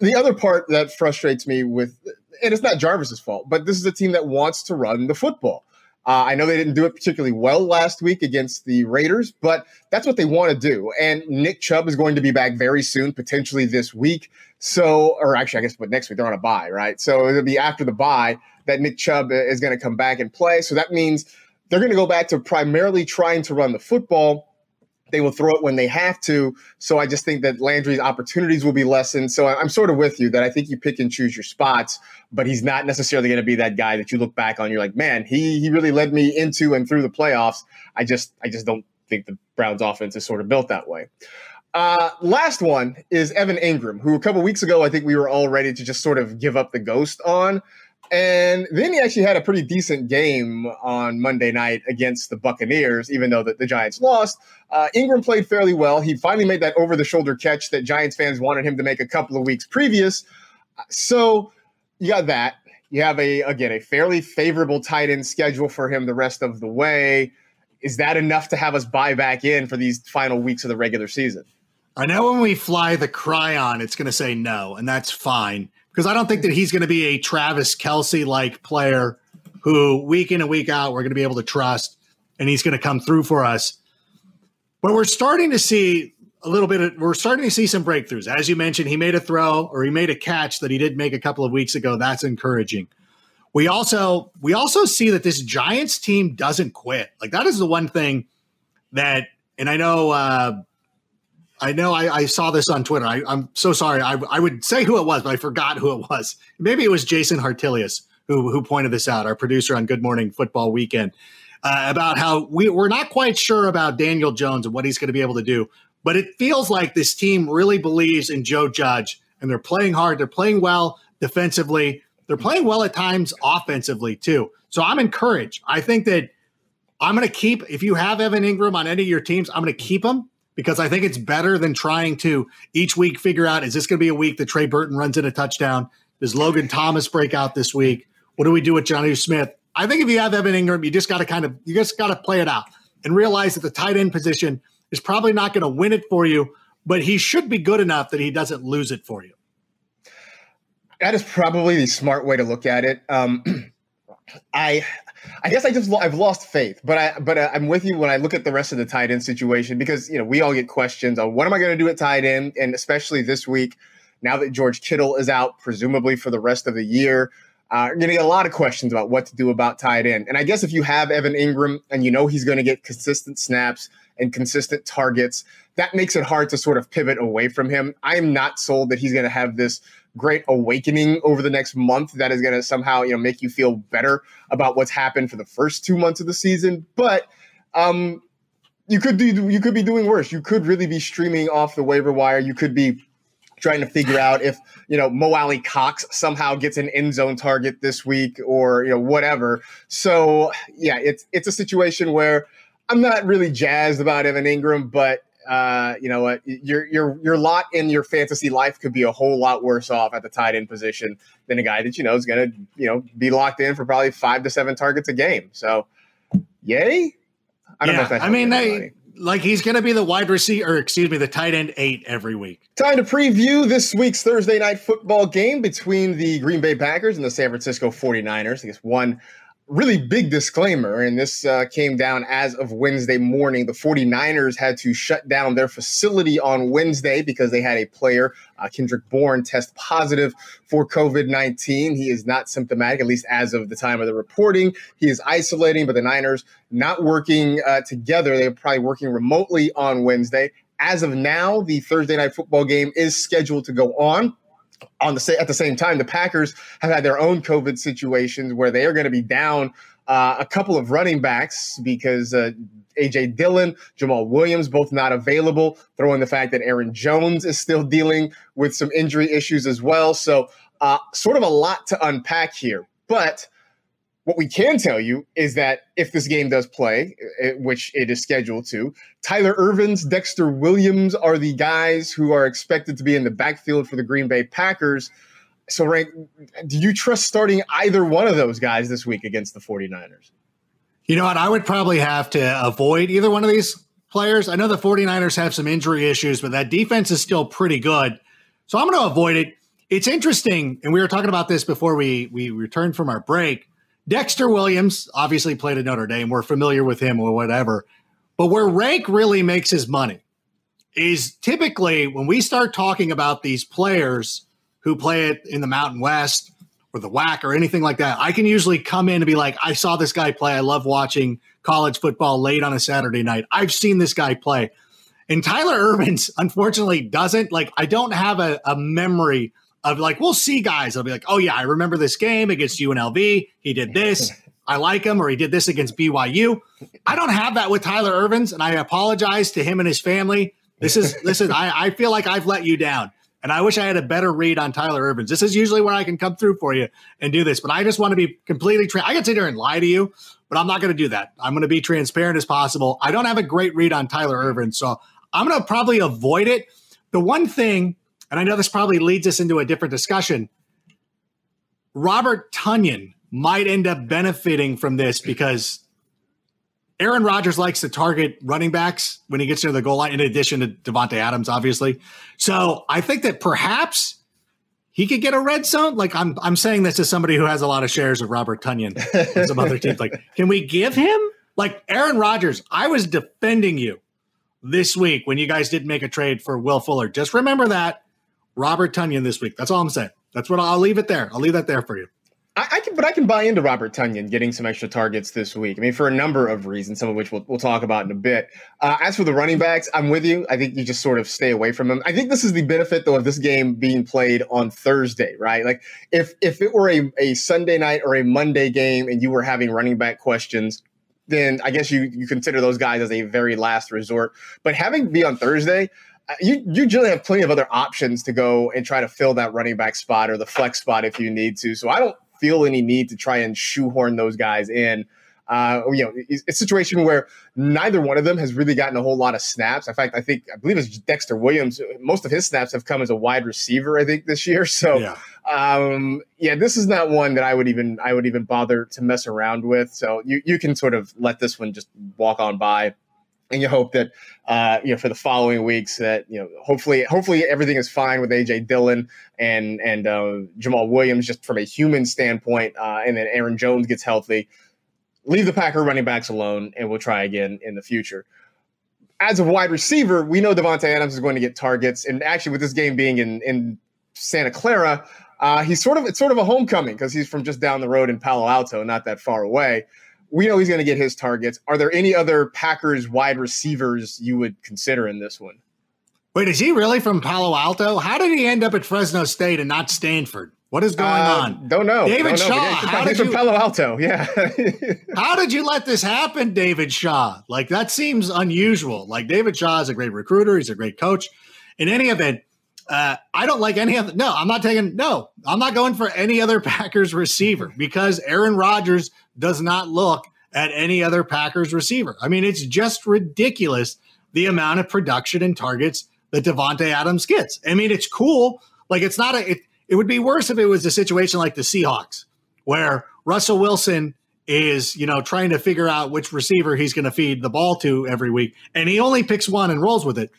Speaker 2: The other part that frustrates me with, and it's not Jarvis's fault, but this is a team that wants to run the football. Uh, I know they didn't do it particularly well last week against the Raiders, but that's what they want to do. And Nick Chubb is going to be back very soon, potentially this week. So, or actually, I guess, but next week they're on a bye, right? So it'll be after the bye that Nick Chubb is going to come back and play. So that means they're going to go back to primarily trying to run the football. They will throw it when they have to. So I just think that Landry's opportunities will be lessened. So I'm sort of with you that I think you pick and choose your spots, but he's not necessarily going to be that guy that you look back on. You're like, man, he he really led me into and through the playoffs. I just I just don't think the Browns offense is sort of built that way. Uh, last one is Evan Engram, who a couple weeks ago I think we were all ready to just sort of give up the ghost on. And then he actually had a pretty decent game on Monday night against the Buccaneers, even though the, the Giants lost. Uh, Engram played fairly well. He finally made that over the shoulder catch that Giants fans wanted him to make a couple of weeks previous. So you got that. You have a again a fairly favorable tight end schedule for him the rest of the way. Is that enough to have us buy back in for these final weeks of the regular season?
Speaker 4: I know when we fly the chyron, it's going to say no, and that's fine because I don't think that he's going to be a Travis Kelce like player who week in and week out we're going to be able to trust and he's going to come through for us. But we're starting to see a little bit of, we're starting to see some breakthroughs. As you mentioned, he made a throw or he made a catch that he did make a couple of weeks ago. That's encouraging. We also we also see that this Giants team doesn't quit. Like that is the one thing that and I know uh I know I, I, saw this on Twitter. I, am so sorry. I, I, would say who it was, but I forgot who it was. Maybe it was Jason Hartilius who, who pointed this out, our producer on Good Morning Football Weekend, uh, about how we, we're not quite sure about Daniel Jones and what he's going to be able to do. But it feels like this team really believes in Joe Judge, and they're playing hard. They're playing well defensively. They're playing well at times offensively, too. So I'm encouraged. I think that I'm going to keep, if you have Evan Engram on any of your teams, I'm going to keep him because I think it's better than trying to each week figure out is this going to be a week that Trey Burton runs in a touchdown? Does Logan Thomas break out this week? What do we do with Jonnu Smith? I think if you have Evan Engram, you just got to kind of you just got to play it out and realize that the tight end position is probably not going to win it for you, but he should be good enough that he doesn't lose it for you.
Speaker 2: That is probably the smart way to look at it. Um, I I guess I just I've lost faith, but I but uh, I'm with you when I look at the rest of the tight end situation because you know we all get questions on what am I going to do at tight end, and especially this week now that George Kittle is out, presumably for the rest of the year. Uh, you're going to get a lot of questions about what to do about tight end. And I guess if you have Evan Engram and you know he's going to get consistent snaps and consistent targets, that makes it hard to sort of pivot away from him. I'm not sold that he's going to have this great awakening over the next month that is going to somehow you know make you feel better about what's happened for the first two months of the season. But um, you could do you could be doing worse. You could really be streaming off the waiver wire. You could be trying to figure out if you know Mo Alie-Cox somehow gets an end zone target this week or you know whatever. So yeah, it's it's a situation where I'm not really jazzed about Evan Engram, but uh, you know what, your your your lot in your fantasy life could be a whole lot worse off at the tight end position than a guy that you know is going to you know be locked in for probably five to seven targets a game. So, yay!
Speaker 4: I don't yeah, know if that's. I mean, they, like he's going to be the wide receiver, or excuse me, the tight end eight every week.
Speaker 2: Time to preview this week's Thursday night football game between the Green Bay Packers and the San Francisco 49ers. I guess one really big disclaimer, and this uh, came down as of Wednesday morning. The 49ers had to shut down their facility on Wednesday because they had a player, uh, Kendrick Bourne, test positive for COVID 19. He is not symptomatic, at least as of the time of the reporting. He is isolating, but the Niners not working uh, together. They're probably working remotely on Wednesday. As of now, the Thursday night football game is scheduled to go on on the at the same time, the Packers have had their own COVID situations where they are going to be down uh, a couple of running backs because uh, AJ Dillon, Jamaal Williams, both not available. Throw in the fact that Aaron Jones is still dealing with some injury issues as well. So, uh, sort of a lot to unpack here. But what we can tell you is that if this game does play, which it is scheduled to, Tyler Ervins, Dexter Williams are the guys who are expected to be in the backfield for the Green Bay Packers. So, Rank, do you trust starting either one of those guys this week against the 49ers?
Speaker 4: You know what? I would probably have to avoid either one of these players. I know the 49ers have some injury issues, but that defense is still pretty good. So I'm going to avoid it. It's interesting, and we were talking about this before we we returned from our break. Dexter Williams obviously played at Notre Dame. We're familiar with him or whatever. But where Rank really makes his money is typically when we start talking about these players who play it in the Mountain West or the WAC or anything like that, I can usually come in and be like, I saw this guy play. I love watching college football late on a Saturday night. I've seen this guy play. And Tyler Irvins, unfortunately, doesn't. Like, I don't have a, a memory of like, we'll see guys. I'll be like, oh, yeah, I remember this game against UNLV. He did this. I like him, or he did this against BYU. I don't have that with Tyler Ervins, and I apologize to him and his family. This is listen, I, I feel like I've let you down. And I wish I had a better read on Tyler Ervins. This is usually where I can come through for you and do this, but I just want to be completely. Tra- I can sit here and lie to you, but I'm not going to do that. I'm going to be transparent as possible. I don't have a great read on Tyler Ervin, so I'm going to probably avoid it. The one thing, and I know this probably leads us into a different discussion, Robert Tonyan might end up benefiting from this because Aaron Rodgers likes to target running backs when he gets near the goal line, in addition to Davante Adams, obviously. So I think that perhaps he could get a red zone. Like I'm, I'm saying this as somebody who has a lot of shares of Robert Tonyan and some other teams. Like, can we give him like Aaron Rodgers? I was defending you this week when you guys didn't make a trade for Will Fuller. Just remember that Robert Tonyan this week. That's all I'm saying. That's what I'll leave it there. I'll leave that there for you.
Speaker 2: I, I, can, but I can buy into Robert Tonyan getting some extra targets this week. I mean, for a number of reasons, some of which we'll, we'll talk about in a bit. Uh, as for the running backs, I'm with you. I think you just sort of stay away from them. I think this is the benefit, though, of this game being played on Thursday, right? Like, if if it were a, a Sunday night or a Monday game and you were having running back questions, then I guess you you consider those guys as a very last resort. But having to be on Thursday, you you generally have plenty of other options to go and try to fill that running back spot or the flex spot if you need to. So I don't feel any need to try and shoehorn those guys in. Uh, you know, it's a situation where neither one of them has really gotten a whole lot of snaps. In fact, I think I believe it's Dexter Williams. Most of his snaps have come as a wide receiver. I think this year. So, yeah. Um, yeah, this is not one that I would even I would even bother to mess around with. So you you can sort of let this one just walk on by and you hope that uh, you know for the following weeks that you know hopefully hopefully everything is fine with AJ Dillon and and uh, Jamaal Williams just from a human standpoint, uh, and then Aaron Jones gets healthy. Leave the Packer running backs alone, and we'll try again in the future. As a wide receiver, we know Davante Adams is going to get targets, and actually, with this game being in in Santa Clara, uh, he's sort of it's sort of a homecoming because he's from just down the road in Palo Alto, not that far away we know he's going to get his targets. Are there any other Packers wide receivers you would consider in this one?
Speaker 4: Wait, is he really from Palo Alto? How did he end up at Fresno State and not Stanford? What is going uh,
Speaker 2: on? Don't know.
Speaker 4: David
Speaker 2: don't
Speaker 4: know. Shaw.
Speaker 2: How did from you, Palo Alto. Yeah.
Speaker 4: how did you let this happen, David Shaw? Like that seems unusual. Like David Shaw is a great recruiter. He's a great coach. In any event, uh, I don't like any other. No, I'm not taking. No, I'm not going for any other Packers receiver because Aaron Rodgers does not look at any other Packers receiver. I mean, it's just ridiculous the amount of production and targets that Davante Adams gets. I mean, it's cool. Like it's not a. It, it would be worse if it was a situation like the Seahawks, where Russell Wilson is, you know, trying to figure out which receiver he's going to feed the ball to every week, and he only picks one and rolls with it.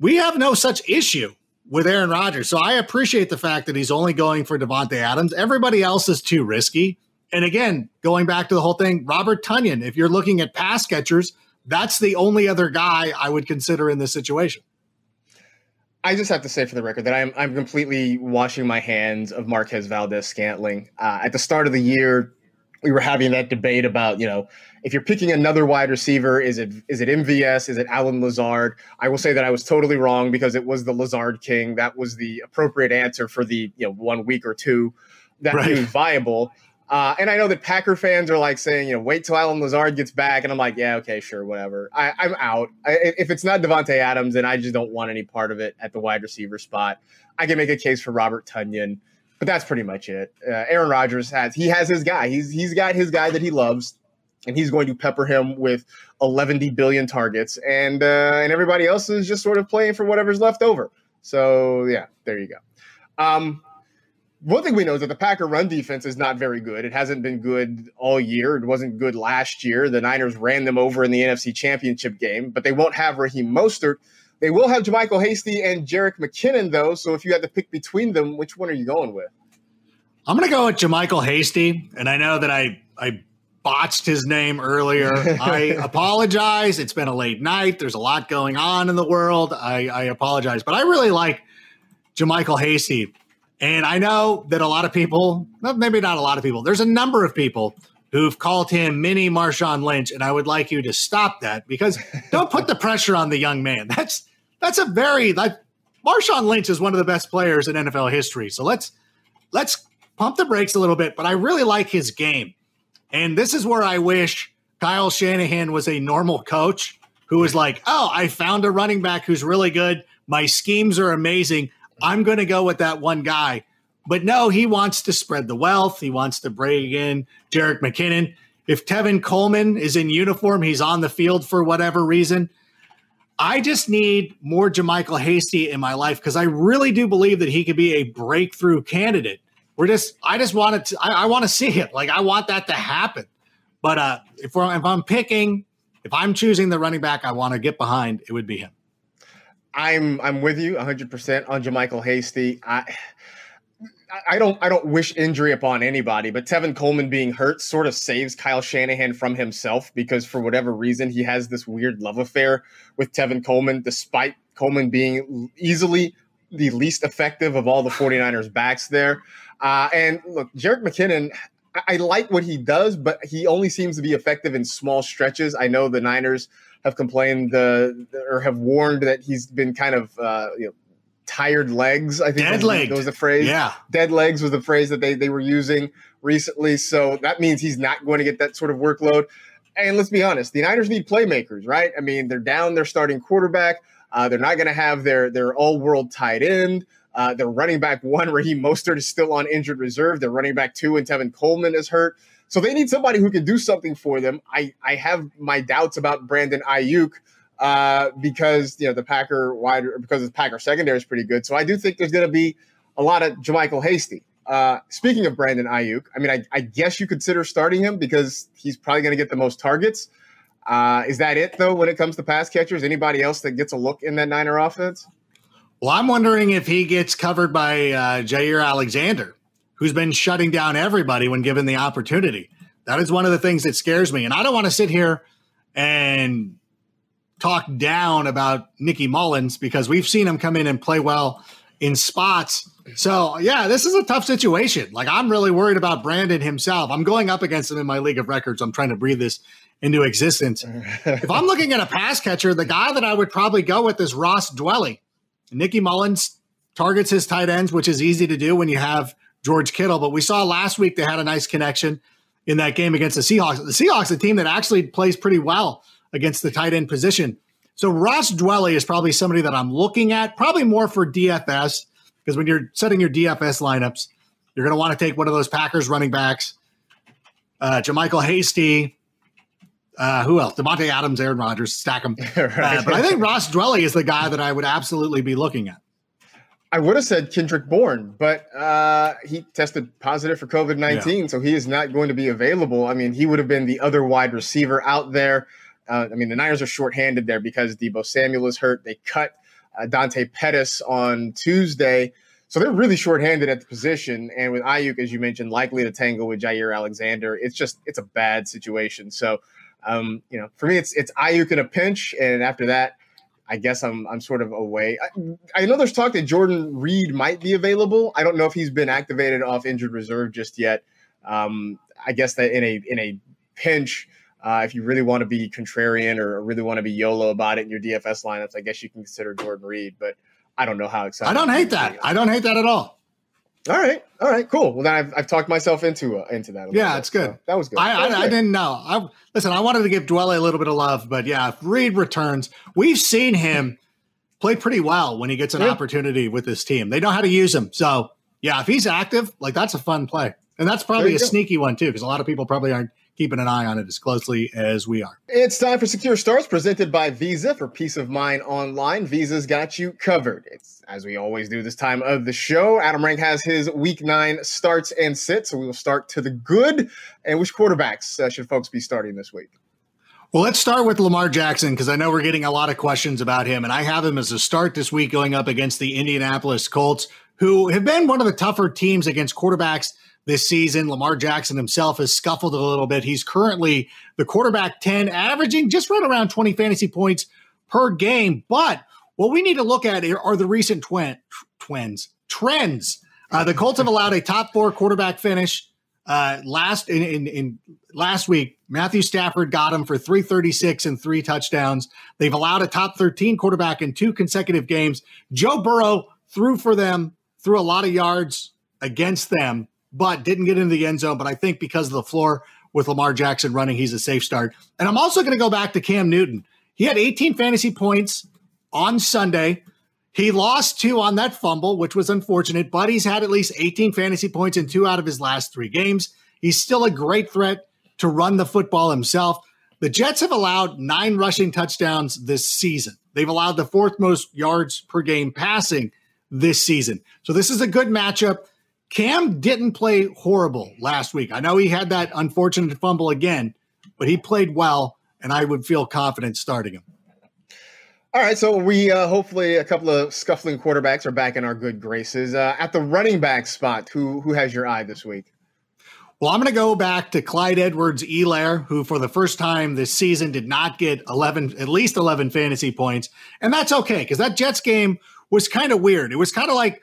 Speaker 4: We have no such issue with Aaron Rodgers. So I appreciate the fact that he's only going for Davante Adams. Everybody else is too risky. And again, going back to the whole thing, Robert Tonyan, if you're looking at pass catchers, that's the only other guy I would consider in this situation.
Speaker 2: I just have to say for the record that I'm I'm completely washing my hands of Marquez Valdes-Scantling. Uh, at the start of the year, we were having that debate about you know if you're picking another wide receiver, is it is it MVS? Is it Allen Lazard? I will say that I was totally wrong because it was the Lazard King. That was the appropriate answer for the you know one week or two that right. was viable. Uh, and I know that Packer fans are like saying, you know, wait till Allen Lazard gets back. And I'm like, yeah, okay, sure, whatever. I, am out. I, if it's not Davante Adams, then I just don't want any part of it at the wide receiver spot. I can make a case for Robert Tonyan, but that's pretty much it. Uh, Aaron Rodgers has he has his guy. He's he's got his guy that he loves, and he's going to pepper him with 11 billion targets, and uh, and everybody else is just sort of playing for whatever's left over. So yeah, there you go. Um, one thing we know is that the Packer run defense is not very good. It hasn't been good all year. It wasn't good last year. The Niners ran them over in the NFC Championship game, but they won't have Raheem Mostert. They will have JaMycal Hasty and Jerick McKinnon, though. So if you had to pick between them, which one are you going with?
Speaker 4: I'm going to go with JaMycal Hasty, and I know that I I botched his name earlier. I apologize. It's been a late night. There's a lot going on in the world. I, I apologize, but I really like JaMycal Hasty. And I know that a lot of people, maybe not a lot of people, there's a number of people who've called him mini Marshawn Lynch, and I would like you to stop that because don't put the pressure on the young man. That's that's a very like Marshawn Lynch is one of the best players in NFL history. So let's let's pump the brakes a little bit, but I really like his game. And this is where I wish Kyle Shanahan was a normal coach who was like, "Oh, I found a running back who's really good. My schemes are amazing. I'm going to go with that one guy. But no, he wants to spread the wealth. He wants to bring in Jerick McKinnon. If Tevin Coleman is in uniform, he's on the field for whatever reason. I just need more JaMycal Hasty in my life because I really do believe that he could be a breakthrough candidate. We're just, I just want to, I, I want to see it. Like I want that to happen. But uh, if, if I'm picking, if I'm choosing the running back I want to get behind, it would be him.
Speaker 2: I'm I'm with you 100% on JaMycal Hasty. I I don't I don't wish injury upon anybody, but Tevin Coleman being hurt sort of saves Kyle Shanahan from himself because for whatever reason he has this weird love affair with Tevin Coleman despite Coleman being easily the least effective of all the 49ers backs there. Uh, and look, Jerick McKinnon, I, I like what he does, but he only seems to be effective in small stretches. I know the Niners have complained uh, or have warned that he's been kind of uh, you know tired legs. I think
Speaker 4: dead leg
Speaker 2: was the phrase.
Speaker 4: Yeah,
Speaker 2: dead legs was the phrase that they they were using recently. So that means he's not going to get that sort of workload. And let's be honest, the Niners need playmakers, right? I mean, they're down their starting quarterback. Uh, they're not going to have their their all world tight end. Uh, their running back one, Raheem Mostert, is still on injured reserve. Their running back two and Tevin Coleman is hurt. So they need somebody who can do something for them. I, I have my doubts about Brandon Aiyuk uh, because you know the Packer wide because the Packer secondary is pretty good. So I do think there's going to be a lot of JaMycal Hasty. Uh, speaking of Brandon Aiyuk, I mean, I, I, guess you consider starting him because he's probably going to get the most targets. Uh, is that it though when it comes to pass catchers? Anybody else that gets a look in that Niner offense?
Speaker 4: Well, I'm wondering if he gets covered by uh, Jaire Alexander who's been shutting down everybody when given the opportunity. That is one of the things that scares me. And I don't want to sit here and talk down about Nicky Mullens because we've seen him come in and play well in spots. So, yeah, this is a tough situation. Like, I'm really worried about Brandon himself. I'm going up against him in my league of records. I'm trying to breathe this into existence. if I'm looking at a pass catcher, the guy that I would probably go with is Ross Dwelley. Nicky Mullens targets his tight ends, which is easy to do when you have George Kittle. But we saw last week they had a nice connection in that game against the Seahawks. The Seahawks, a team that actually plays pretty well against the tight end position. So Ross Dwelley is probably somebody that I'm looking at, probably more for DFS, because when you're setting your DFS lineups, you're going to want to take one of those Packers running backs, uh, JaMycal Hasty, uh, who else? Davante Adams, Aaron Rodgers, stack them. right. uh, but I think Ross Dwelley is the guy that I would absolutely be looking at.
Speaker 2: I would have said Kendrick Bourne, but uh, he tested positive for COVID 19, yeah. so he is not going to be available. I mean, he would have been the other wide receiver out there. Uh, I mean, the Niners are shorthanded there because Deebo Samuel is hurt. They cut uh, Dante Pettis on Tuesday. So they're really shorthanded at the position. And with Aiyuk, as you mentioned, likely to tangle with Jaire Alexander, it's just, it's a bad situation. So, um, you know, for me, it's, it's Aiyuk in a pinch. And after that, I guess I'm I'm sort of away. I, I, know there's talk that Jordan Reed might be available. I don't know if he's been activated off injured reserve just yet. Um, I guess that in a in a pinch, uh, if you really want to be contrarian or really want to be YOLO about it in your DFS lineups, I guess you can consider Jordan Reed. But I don't know how excited.
Speaker 4: I don't hate that. I don't hate that at all.
Speaker 2: All right, all right, cool. Well, then I've, I've talked myself into uh, into that.
Speaker 4: yeah, it's good.
Speaker 2: So that was good.
Speaker 4: I,
Speaker 2: was
Speaker 4: I. I, didn't know. I listen. I wanted to give Dwelley a little bit of love, but yeah, if Reed returns, we've seen him play pretty well when he gets an yeah. opportunity with this team. They know how to use him. So yeah, if he's active, like that's a fun play, and that's probably a go. sneaky one too, because a lot of people probably aren't keeping an eye on it as closely as we are.
Speaker 2: It's time for Secure Starts presented by Visa for peace of mind online. Visa's got you covered. It's as we always do this time of the show. Adam Rank has his week nine starts and sits. So we will start to the good. And which quarterbacks uh, should folks be starting this week?
Speaker 4: Well, let's start with Lamar Jackson because I know we're getting a lot of questions about him. And I have him as a start this week going up against the Indianapolis Colts, who have been one of the tougher teams against quarterbacks this season. Lamar Jackson himself has scuffled a little bit. He's currently the quarterback 10, averaging just right around 20 fantasy points per game. But what we need to look at are the recent twin, twins trends. Uh, the Colts have allowed a top four quarterback finish uh, last in, in, in last week. Matthew Stafford got him for 336 and three touchdowns. They've allowed a top 13 quarterback in two consecutive games. Joe Burrow threw for them, threw a lot of yards against them but didn't get into the end zone. But I think because of the floor with Lamar Jackson running, he's a safe start. And I'm also going to go back to Cam Newton. He had 18 fantasy points on Sunday. He lost two on that fumble, which was unfortunate, but he's had at least 18 fantasy points in two out of his last three games. He's still a great threat to run the football himself. The Jets have allowed nine rushing touchdowns this season. They've allowed the fourth most yards per game passing this season. So this is a good matchup. Cam didn't play horrible last week. I know he had that unfortunate fumble again, but he played well, and I would feel confident starting him.
Speaker 2: All right, so we uh, hopefully a couple of scuffling quarterbacks are back in our good graces. Uh, at the running back spot, who who has your eye this week?
Speaker 4: Well, I'm going to go back to Clyde Edwards-Helaire, who for the first time this season did not get 11, at least 11 fantasy points. And that's okay because that Jets game was kind of weird. It was kind of like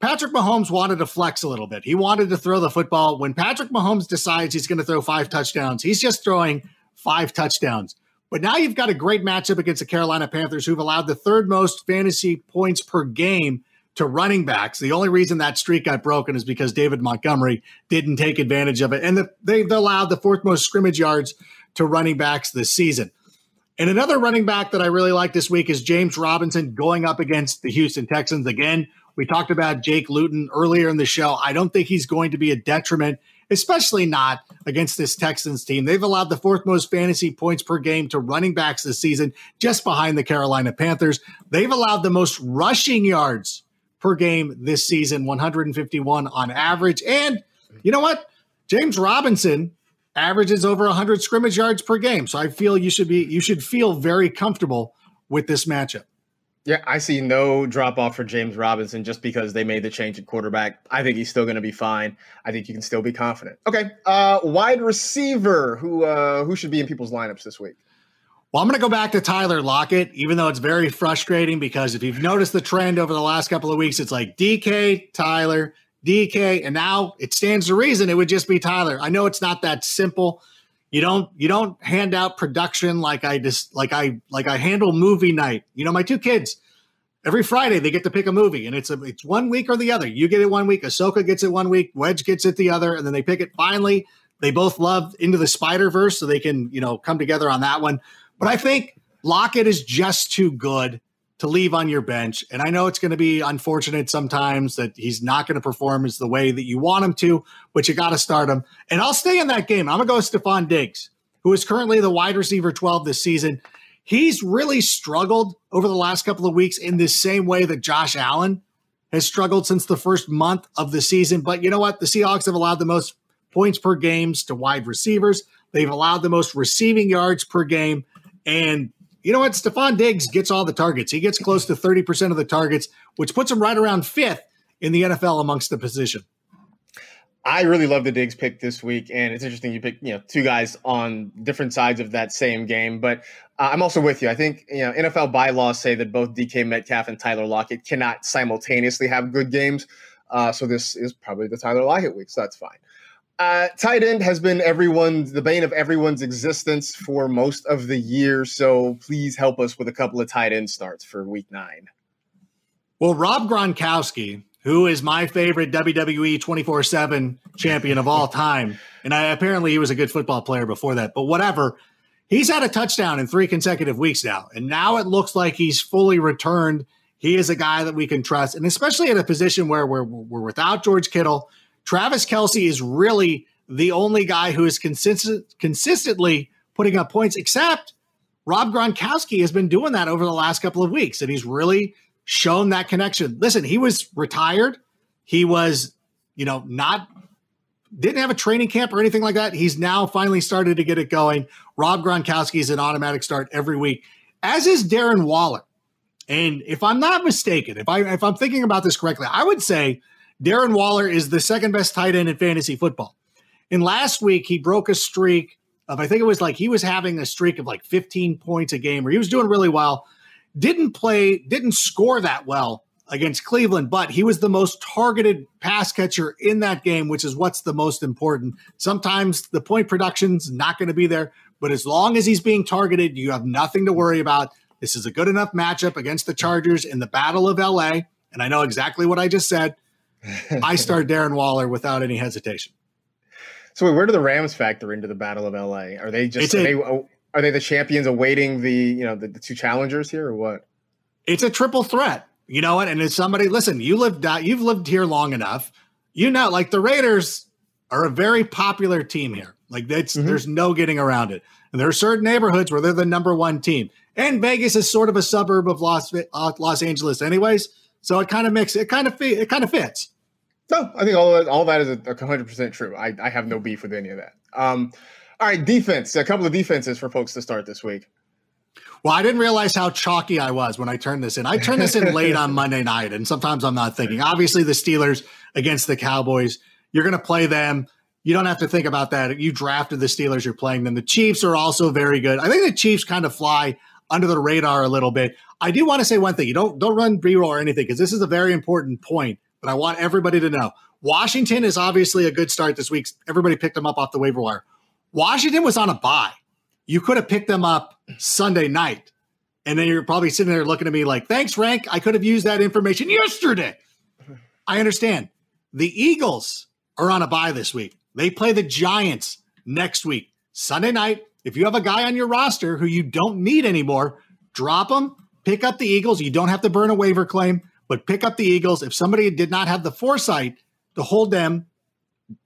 Speaker 4: Patrick Mahomes wanted to flex a little bit. He wanted to throw the football. When Patrick Mahomes decides he's going to throw five touchdowns, he's just throwing five touchdowns. But now you've got a great matchup against the Carolina Panthers, who've allowed the third most fantasy points per game to running backs. The only reason that streak got broken is because David Montgomery didn't take advantage of it. And the, they've allowed the fourth most scrimmage yards to running backs this season. And another running back that I really like this week is James Robinson going up against the Houston Texans. Again, we talked about Jake Luton earlier in the show. I don't think he's going to be a detriment, especially not against this Texans team. They've allowed the fourth most fantasy points per game to running backs this season, just behind the Carolina Panthers. They've allowed the most rushing yards per game this season, 151 on average. And you know what? James Robinson averages over 100 scrimmage yards per game. So I feel you should be you should feel very comfortable with this matchup.
Speaker 2: Yeah, I see no drop off for James Robinson just because they made the change at quarterback. I think he's still going to be fine. I think you can still be confident. Okay, uh, wide receiver who uh, who should be in people's lineups this week?
Speaker 4: Well, I'm going to go back to Tyler Lockett, even though it's very frustrating because if you've noticed the trend over the last couple of weeks, it's like DK, Tyler, DK, and now it stands to reason it would just be Tyler. I know it's not that simple. You don't you don't hand out production like I just like I like I handle movie night. You know, my two kids every Friday they get to pick a movie, and it's a it's one week or the other. You get it one week, Ahsoka gets it one week, Wedge gets it the other, and then they pick it. Finally, they both love Into the Spider Verse, so they can you know come together on that one. But I think Lockett is just too good to leave on your bench. And I know it's going to be unfortunate sometimes that he's not going to perform as the way that you want him to, but you got to start him. And I'll stay in that game. I'm going to go with Stefon Diggs, who is currently the wide receiver 12 this season. He's really struggled over the last couple of weeks in the same way that Josh Allen has struggled since the first month of the season. But you know what? The Seahawks have allowed the most points per games to wide receivers. They've allowed the most receiving yards per game. And you know what? Stefon Diggs gets all the targets. He gets close to 30% of the targets, which puts him right around fifth in the NFL amongst the position.
Speaker 2: I really love the Diggs pick this week, and it's interesting you pick you know two guys on different sides of that same game. But uh, I'm also with you. I think you know NFL bylaws say that both DK Metcalf and Tyler Lockett cannot simultaneously have good games. Uh, so this is probably the Tyler Lockett week, so that's fine. Uh, tight end has been everyone's the bane of everyone's existence for most of the year. So please help us with a couple of tight end starts for week nine.
Speaker 4: Well, Rob Gronkowski, who is my favorite WWE 24 7 champion of all time, and I, apparently he was a good football player before that, but whatever. He's had a touchdown in three consecutive weeks now, and now it looks like he's fully returned. He is a guy that we can trust, and especially at a position where we're, we're without George Kittle Travis Kelce is really the only guy who is consistent, consistently putting up points, except Rob Gronkowski has been doing that over the last couple of weeks, and he's really shown that connection. Listen, he was retired. He was, you know, not didn't have a training camp or anything like that. He's now finally started to get it going. Rob Gronkowski is an automatic start every week, as is Darren Waller. And if I'm not mistaken, if I if I'm thinking about this correctly, I would say Darren Waller is the second best tight end in fantasy football. And last week he broke a streak of I think it was like he was having a streak of like 15 points a game, or he was doing really well. Didn't play, didn't score that well against Cleveland, but he was the most targeted pass catcher in that game, which is what's the most important. Sometimes the point production's not going to be there, but as long as he's being targeted, you have nothing to worry about. This is a good enough matchup against the Chargers in the Battle of LA. And I know exactly what I just said. I start Darren Waller without any hesitation.
Speaker 2: So where do the Rams factor into the Battle of LA? Are they just are, a, they, are they the champions awaiting the you know the, the, two challengers here or what?
Speaker 4: It's a triple threat. You know what? And as somebody listen, you lived you've lived here long enough. You know, like the Raiders are a very popular team here. Like that's mm-hmm. there's no getting around it. And there are certain neighborhoods where they're the number one team. And Vegas is sort of a suburb of Los uh, Los Angeles, anyways. So it kind of makes it kind of it kind of fits.
Speaker 2: No, I think all that, all that is hundred percent true. I, I have no beef with any of that. Um, all right, defense. A couple of defenses for folks to start this week.
Speaker 4: Well, I didn't realize how chalky I was when I turned this in. I turned this in late on Monday night, and sometimes I'm not thinking. Obviously, the Steelers against the Cowboys, you're going to play them. You don't have to think about that. You drafted the Steelers, you're playing them. The Chiefs are also very good. I think the Chiefs kind of fly under the radar a little bit. I do want to say one thing. You don't don't run B-roll or anything because this is a very important point but I want everybody to know Washington is obviously a good start this week. Everybody picked them up off the waiver wire. Washington was on a bye. You could have picked them up Sunday night. And then you're probably sitting there looking at me like, thanks, Rank. I could have used that information yesterday. I understand. The Eagles are on a bye this week. They play the Giants next week. Sunday night. If you have a guy on your roster who you don't need anymore, drop them, pick up the Eagles. You don't have to burn a waiver claim but pick up the Eagles. If somebody did not have the foresight to hold them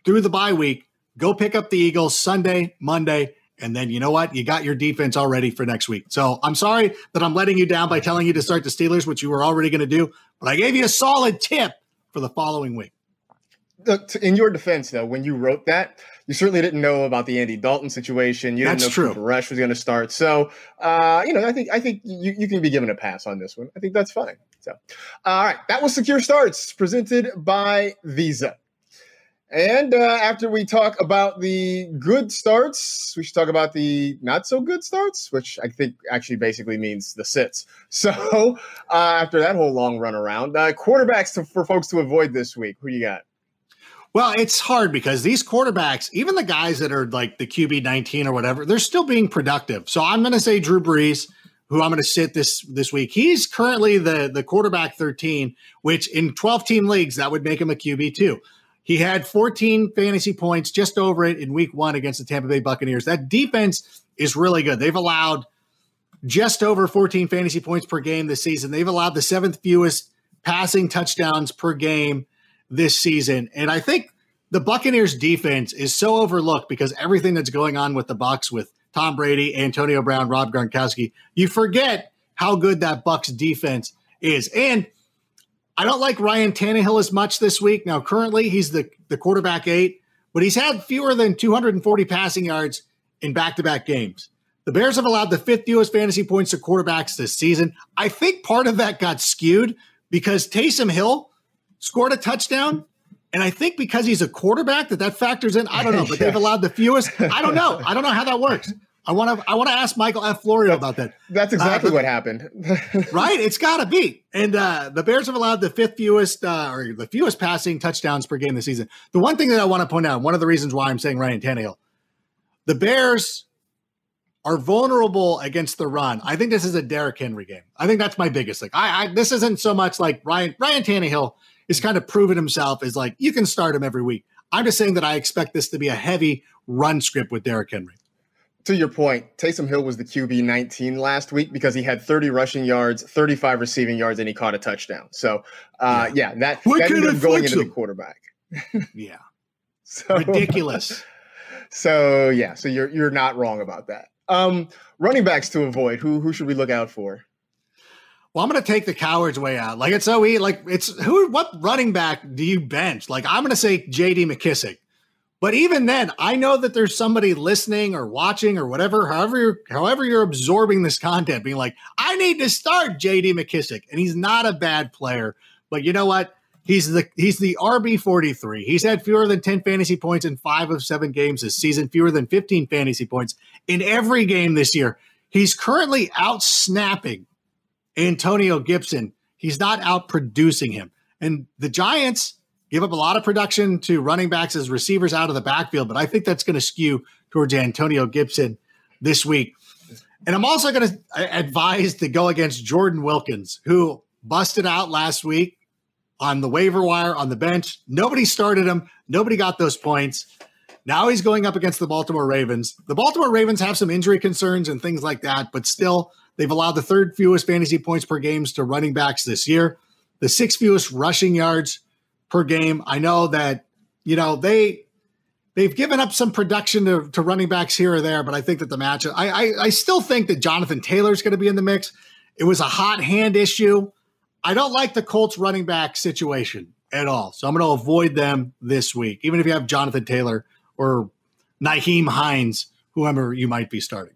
Speaker 4: through the bye week, go pick up the Eagles Sunday, Monday, and then you know what? You got your defense already for next week. So I'm sorry that I'm letting you down by telling you to start the Steelers, which you were already going to do, but I gave you a solid tip for the following week.
Speaker 2: In your defense, though, when you wrote that, you certainly didn't know about the Andy Dalton situation. You didn't
Speaker 4: That's
Speaker 2: know
Speaker 4: true.
Speaker 2: Cooper Rush was going to start. So, uh, you know, I think I think you, you can be given a pass on this one. I think that's fine. So, all right, that was Secure Starts presented by Visa. And uh, after we talk about the good starts, we should talk about the not so good starts, which I think actually basically means the sits. So, uh, after that whole long run around, uh, quarterbacks to, for folks to avoid this week. Who you got?
Speaker 4: Well, it's hard because these quarterbacks, even the guys that are like the QB 19 or whatever, they're still being productive. So I'm going to say Drew Brees who I'm going to sit this this week. He's currently the the quarterback 13, which in 12 team leagues that would make him a QB two. He had 14 fantasy points, just over it in week one against the Tampa Bay Buccaneers. That defense is really good. They've allowed just over 14 fantasy points per game this season. They've allowed the seventh fewest passing touchdowns per game this season. And I think the Buccaneers defense is so overlooked because everything that's going on with the Bucs with Tom Brady, Antonio Brown, Rob Gronkowski. You forget how good that Bucs defense is. And I don't like Ryan Tannehill as much this week. Now, currently, he's the, the quarterback eight, but he's had fewer than 240 passing yards in back to back games. The Bears have allowed the fifth fewest fantasy points to quarterbacks this season. I think part of that got skewed because Taysom Hill scored a touchdown and I think because he's a quarterback that that factors in. I don't know, but they've allowed the fewest. I don't know. I don't know how that works. I want to. I want to ask Michael F. Florio about that.
Speaker 2: That's exactly uh, what happened.
Speaker 4: right? It's got to be. And uh, the Bears have allowed the fifth fewest uh, or the fewest passing touchdowns per game this season. The one thing that I want to point out, one of the reasons why I'm saying Ryan Tannehill, the Bears are vulnerable against the run. I think this is a Derrick Henry game. I think that's my biggest thing. I, I this isn't so much like Ryan Ryan Tannehill is kind of proven himself as like you can start him every week. I'm just saying that I expect this to be a heavy run script with Derrick Henry.
Speaker 2: To your point, Taysom Hill was the QB 19 last week because he had 30 rushing yards, 35 receiving yards, and he caught a touchdown. So, uh, yeah. yeah, that, that ended up going into the quarterback.
Speaker 4: yeah. So, Ridiculous.
Speaker 2: So yeah, so you're you're not wrong about that. Um, running backs to avoid. Who who should we look out for?
Speaker 4: Well, I'm going to take the coward's way out. Like it's so. Like it's who? What running back do you bench? Like I'm going to say J.D. McKissic. But even then, I know that there's somebody listening or watching or whatever, however you're, however you're absorbing this content, being like, I need to start J.D. McKissic, and he's not a bad player. But you know what? He's the he's the RB forty three. He's had fewer than ten fantasy points in five of seven games this season. Fewer than fifteen fantasy points in every game this year. He's currently out snapping Antonio Gibson. He's not out producing him. And the Giants give up a lot of production to running backs as receivers out of the backfield, but I think that's going to skew towards Antonio Gibson this week. And I'm also going to advise to go against Jordan Wilkins, who busted out last week on the waiver wire on the bench. Nobody started him. Nobody got those points. Now he's going up against the Baltimore Ravens. The Baltimore Ravens have some injury concerns and things like that, but still, they've allowed the third fewest fantasy points per games to running backs this year, the sixth fewest rushing yards per game. I know that you know they they've given up some production to, to running backs here or there, but I think that the matchup. I I, I still think that Jonathan Taylor is going to be in the mix. It was a hot hand issue. I don't like the Colts running back situation at all. So I'm going to avoid them this week, even if you have Jonathan Taylor or Nyheim Hines, whoever you might be starting.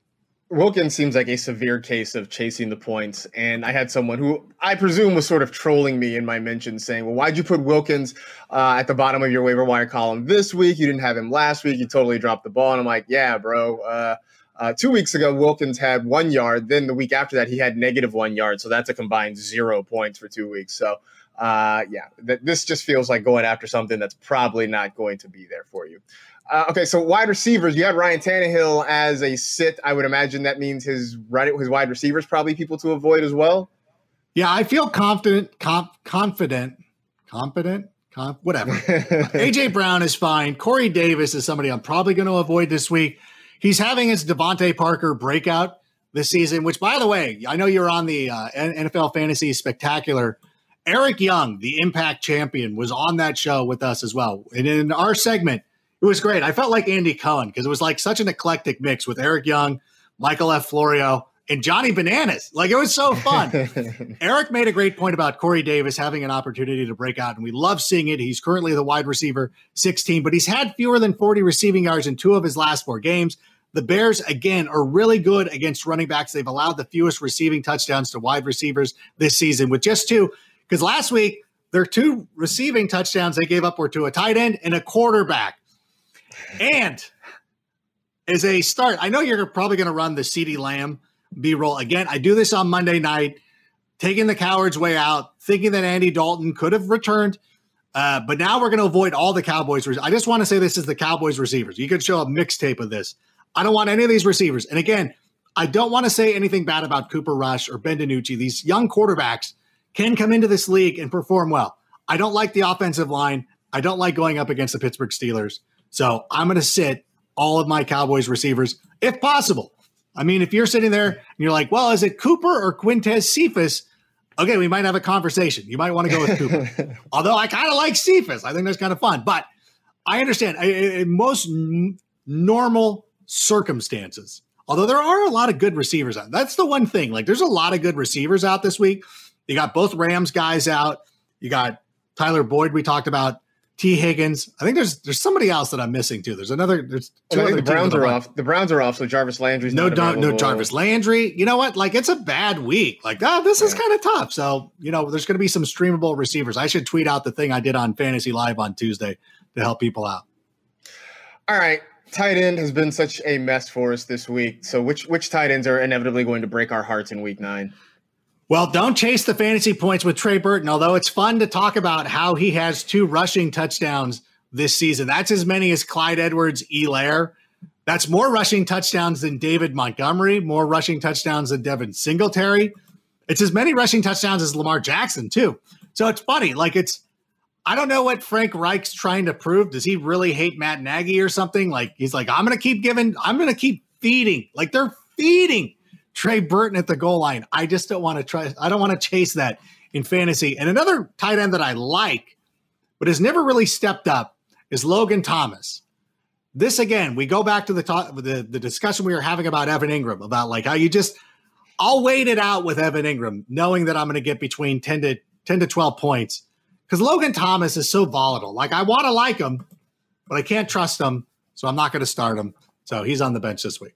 Speaker 2: Wilkins seems like a severe case of chasing the points. And I had someone who I presume was sort of trolling me in my mention saying, Well, why'd you put Wilkins uh, at the bottom of your waiver wire column this week? You didn't have him last week. You totally dropped the ball. And I'm like, Yeah, bro. Uh, uh, two weeks ago, Wilkins had one yard. Then the week after that, he had negative one yard. So that's a combined zero points for two weeks. So, uh, yeah, th- this just feels like going after something that's probably not going to be there for you. Uh, okay, so wide receivers, you had Ryan Tannehill as a sit. I would imagine that means his right, his wide receivers probably people to avoid as well.
Speaker 4: Yeah, I feel confident, comp, confident, confident, comp, whatever. AJ Brown is fine. Corey Davis is somebody I'm probably going to avoid this week. He's having his DeVante Parker breakout this season, which, by the way, I know you're on the uh, NFL Fantasy Spectacular. Eric Young, the Impact champion, was on that show with us as well. And in our segment, it was great. I felt like Andy Cohen because it was like such an eclectic mix with Eric Young, Michael F. Florio, and Johnny Bananas. Like it was so fun. Eric made a great point about Corey Davis having an opportunity to break out, and we love seeing it. He's currently the wide receiver 16, but he's had fewer than 40 receiving yards in two of his last four games. The Bears, again, are really good against running backs. They've allowed the fewest receiving touchdowns to wide receivers this season with just two. Because last week, their two receiving touchdowns they gave up were to a tight end and a quarterback. And as a start, I know you're probably going to run the CeeDee Lamb B roll again. I do this on Monday night, taking the coward's way out, thinking that Andy Dalton could have returned. Uh, but now we're going to avoid all the Cowboys. I just want to say this is the Cowboys receivers. You could show a mixtape of this. I don't want any of these receivers. And again, I don't want to say anything bad about Cooper Rush or Ben DiNucci. These young quarterbacks can come into this league and perform well. I don't like the offensive line. I don't like going up against the Pittsburgh Steelers. So I'm going to sit all of my Cowboys receivers if possible. I mean, if you're sitting there and you're like, well, is it Cooper or Quintez Cephus? Okay, we might have a conversation. You might want to go with Cooper. Although I kind of like Cephus, I think that's kind of fun. But I understand. In most n- normal circumstances. Although there are a lot of good receivers out. That's the one thing. Like there's a lot of good receivers out this week. You got both Rams guys out. You got Tyler Boyd we talked about. Tee Higgins. I think there's there's somebody else that I'm missing too. There's another. There's
Speaker 2: two other the Browns are off. The Browns are off. So Jarvis Landry's
Speaker 4: no no Jarvis Landry. You know what? Like it's a bad week. Like oh, this yeah. is kind of tough. So you know there's going to be some streamable receivers. I should tweet out the thing I did on Fantasy Live on Tuesday to help people out.
Speaker 2: All right, tight end has been such a mess for us this week. So which which tight ends are inevitably going to break our hearts in week nine?
Speaker 4: Well, don't chase the fantasy points with Trey Burton, although it's fun to talk about how he has two rushing touchdowns this season. That's as many as Clyde Edwards-Helaire. That's more rushing touchdowns than David Montgomery, more rushing touchdowns than Devin Singletary. It's as many rushing touchdowns as Lamar Jackson, too. So it's funny. Like it's I don't know what Frank Reich's trying to prove. Does he really hate Matt Nagy or something? Like he's like, I'm gonna keep giving, I'm gonna keep feeding. Like they're feeding Trey Burton at the goal line. I just don't want to try, I don't want to chase that in fantasy. And another tight end that I like, but has never really stepped up is Logan Thomas. This again, we go back to the talk, the, the discussion we were having about Evan Engram about like how you just I'll wait it out with Evan Engram, knowing that I'm going to get between 10 to 10 to 12 points. Because Logan Thomas is so volatile. Like I want to like him, but I can't trust him. So I'm not going to start him. So he's on the bench this week.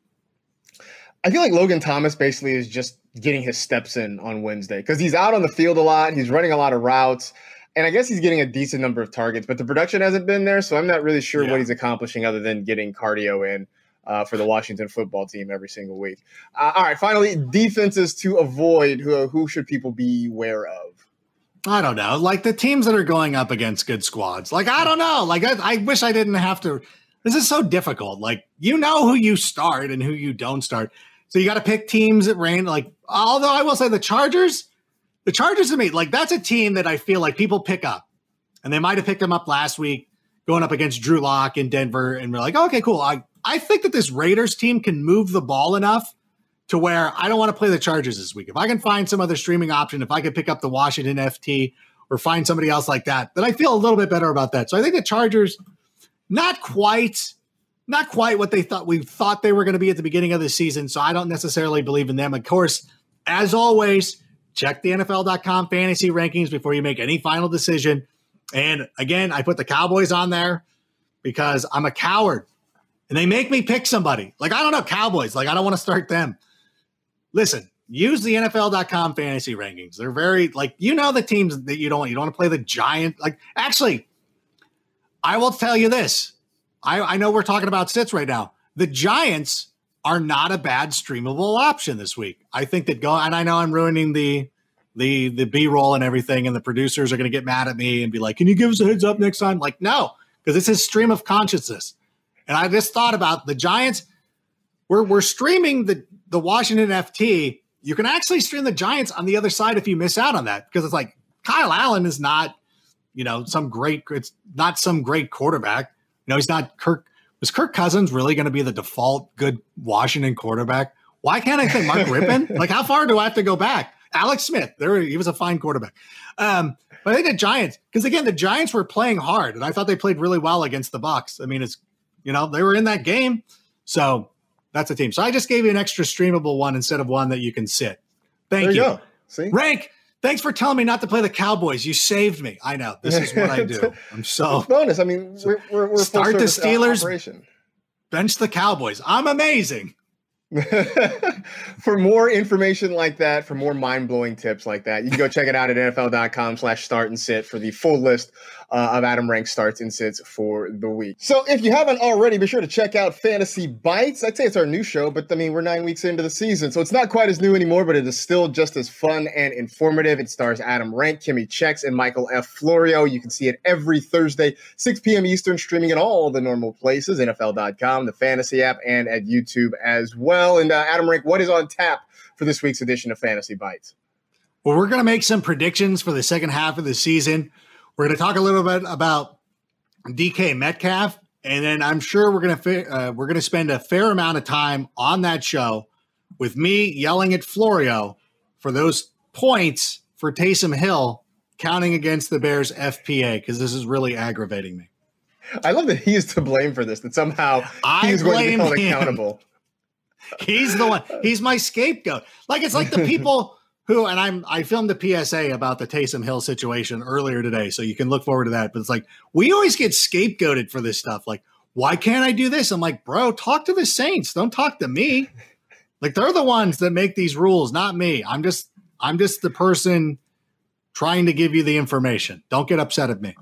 Speaker 2: I feel like Logan Thomas basically is just getting his steps in on Wednesday because he's out on the field a lot. He's running a lot of routes. And I guess he's getting a decent number of targets, but the production hasn't been there. So I'm not really sure yeah. what he's accomplishing other than getting cardio in uh, for the Washington football team every single week. Uh, all right, finally, defenses to avoid. Who, who should people be aware of?
Speaker 4: I don't know. Like the teams that are going up against good squads. Like, I don't know. Like, I, I wish I didn't have to. This is so difficult. Like, you know who you start and who you don't start. So you got to pick teams that rain. Like, although I will say the Chargers, the Chargers to me, like, that's a team that I feel like people pick up. And they might have picked them up last week going up against Drew Lock in Denver. And we're like, okay, cool. I, I think that this Raiders team can move the ball enough to where I don't want to play the Chargers this week. If I can find some other streaming option, if I could pick up the Washington FT or find somebody else like that, then I feel a little bit better about that. So I think the Chargers, not quite, not quite what they thought we thought they were going to be at the beginning of the season. So I don't necessarily believe in them. Of course, as always, check the NFL.com fantasy rankings before you make any final decision. And again, I put the Cowboys on there because I'm a coward and they make me pick somebody. Like, I don't know, Cowboys. Like, I don't want to start them. Listen, use the NFL.com fantasy rankings. They're very, like, you know, the teams that you don't want. You don't want to play the Giant. Like, actually, I will tell you this. I, I know we're talking about sits right now. The Giants are not a bad streamable option this week. I think that go, and I know I'm ruining the, the, the B roll and everything, and the producers are going to get mad at me and be like, can you give us a heads up next time? Like, no, because it's his stream of consciousness. And I just thought about the Giants. We're we're streaming the the Washington FT. You can actually stream the Giants on the other side if you miss out on that because it's like Kyle Allen is not, you know, some great. It's not some great quarterback. You know, he's not Kirk. Was Kirk Cousins really going to be the default good Washington quarterback? Why can't I say Mark Rypien? like, how far do I have to go back? Alex Smith, there he was a fine quarterback. Um, but I think the Giants, because again, the Giants were playing hard, and I thought they played really well against the Bucs. I mean, it's you know, they were in that game. So that's a team. So I just gave you an extra streamable one instead of one that you can sit. Thank
Speaker 2: there
Speaker 4: you.
Speaker 2: you. See?
Speaker 4: Rank, thanks for telling me not to play the Cowboys. You saved me. I know. This is what I do. I'm so
Speaker 2: bonus. I mean, we're, we're, we're
Speaker 4: start the Steelers, operation. bench the Cowboys. I'm amazing.
Speaker 2: for more information like that, for more mind-blowing tips like that, you can go check it out at NFL.com slash start and sit for the full list uh, of Adam Rank starts and sits for the week. So if you haven't already, be sure to check out Fantasy Bites. I'd say it's our new show, but I mean, we're nine weeks into the season, so it's not quite as new anymore, but it is still just as fun and informative. It stars Adam Rank, Kimmy Checks, and Michael F. Florio. You can see it every Thursday, 6 p.m. Eastern, streaming in all the normal places, NFL.com, the Fantasy app, and at YouTube as well. And uh, Adam Rank, what is on tap for this week's edition of Fantasy Bites?
Speaker 4: Well, we're going to make some predictions for the second half of the season. We're going to talk a little bit about DK Metcalf, and then I'm sure we're going to uh, we're going to spend a fair amount of time on that show with me yelling at Florio for those points for Taysom Hill counting against the Bears FPA because this is really aggravating me.
Speaker 2: I love that he is to blame for this. That somehow he's going to be held him. accountable.
Speaker 4: He's the one. He's my scapegoat. Like it's like the people who and I'm I filmed the PSA about the Taysom Hill situation earlier today, so you can look forward to that. But it's like we always get scapegoated for this stuff. Like, why can't I do this? I'm like, bro, talk to the Saints. Don't talk to me. Like they're the ones that make these rules, not me. I'm just I'm just the person trying to give you the information. Don't get upset at me.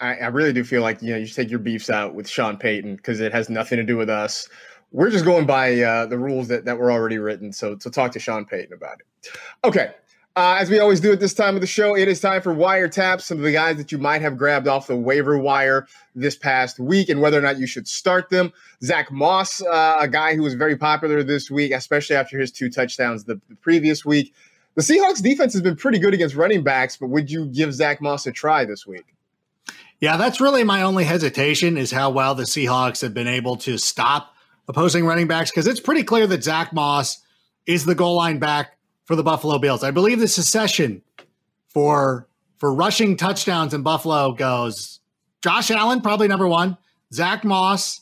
Speaker 2: I, I really do feel like you know you should take your beefs out with Sean Payton because it has nothing to do with us. We're just going by uh, the rules that, that were already written. So, so talk to Sean Payton about it. Okay. Uh, as we always do at this time of the show, it is time for wiretaps. Some of the guys that you might have grabbed off the waiver wire this past week and whether or not you should start them. Zach Moss, uh, a guy who was very popular this week, especially after his two touchdowns the, the previous week. The Seahawks defense has been pretty good against running backs, but would you give Zach Moss a try this week?
Speaker 4: Yeah, that's really my only hesitation is how well the Seahawks have been able to stop opposing running backs because it's pretty clear that Zach Moss is the goal line back for the Buffalo Bills. I believe the secession for for rushing touchdowns in Buffalo goes Josh Allen, probably number one. Zach Moss,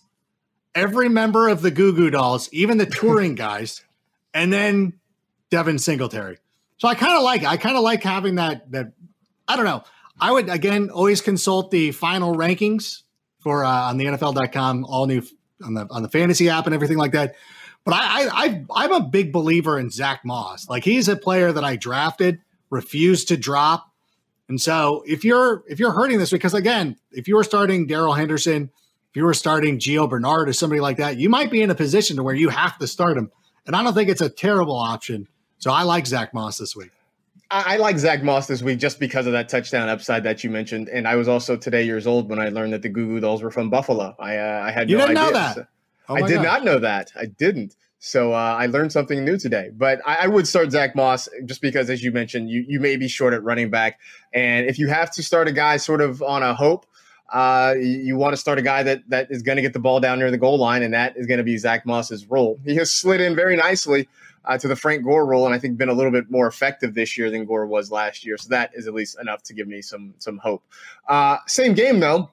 Speaker 4: every member of the Goo Goo Dolls, even the touring guys, and then Devin Singletary. So I kind of like I kind of like having that that I don't know. I would again always consult the final rankings for uh, on the NFL.com, all new on the on the fantasy app and everything like that. But I, I I am a big believer in Zach Moss. Like he's a player that I drafted, refused to drop. And so if you're if you're hurting this because again, if you were starting Darrell Henderson, if you were starting Gio Bernard or somebody like that, you might be in a position to where you have to start him. And I don't think it's a terrible option. So I like Zach Moss this week.
Speaker 2: I, I like Zach Moss this week just because of that touchdown upside that you mentioned. And I was also today years old when I learned that the Goo Goo Dolls were from Buffalo. I uh, I had
Speaker 4: you
Speaker 2: no
Speaker 4: didn't
Speaker 2: idea.
Speaker 4: know that.
Speaker 2: So
Speaker 4: Oh
Speaker 2: I did
Speaker 4: God.
Speaker 2: not know that. I didn't. So uh, I learned something new today. But I, I would start Zach Moss just because, as you mentioned, you you may be short at running back, and if you have to start a guy sort of on a hope. Uh, you, you want to start a guy that that is going to get the ball down near the goal line, and that is going to be Zach Moss's role. He has slid in very nicely uh, to the Frank Gore role, and I think been a little bit more effective this year than Gore was last year. So that is at least enough to give me some some hope. Uh, same game though.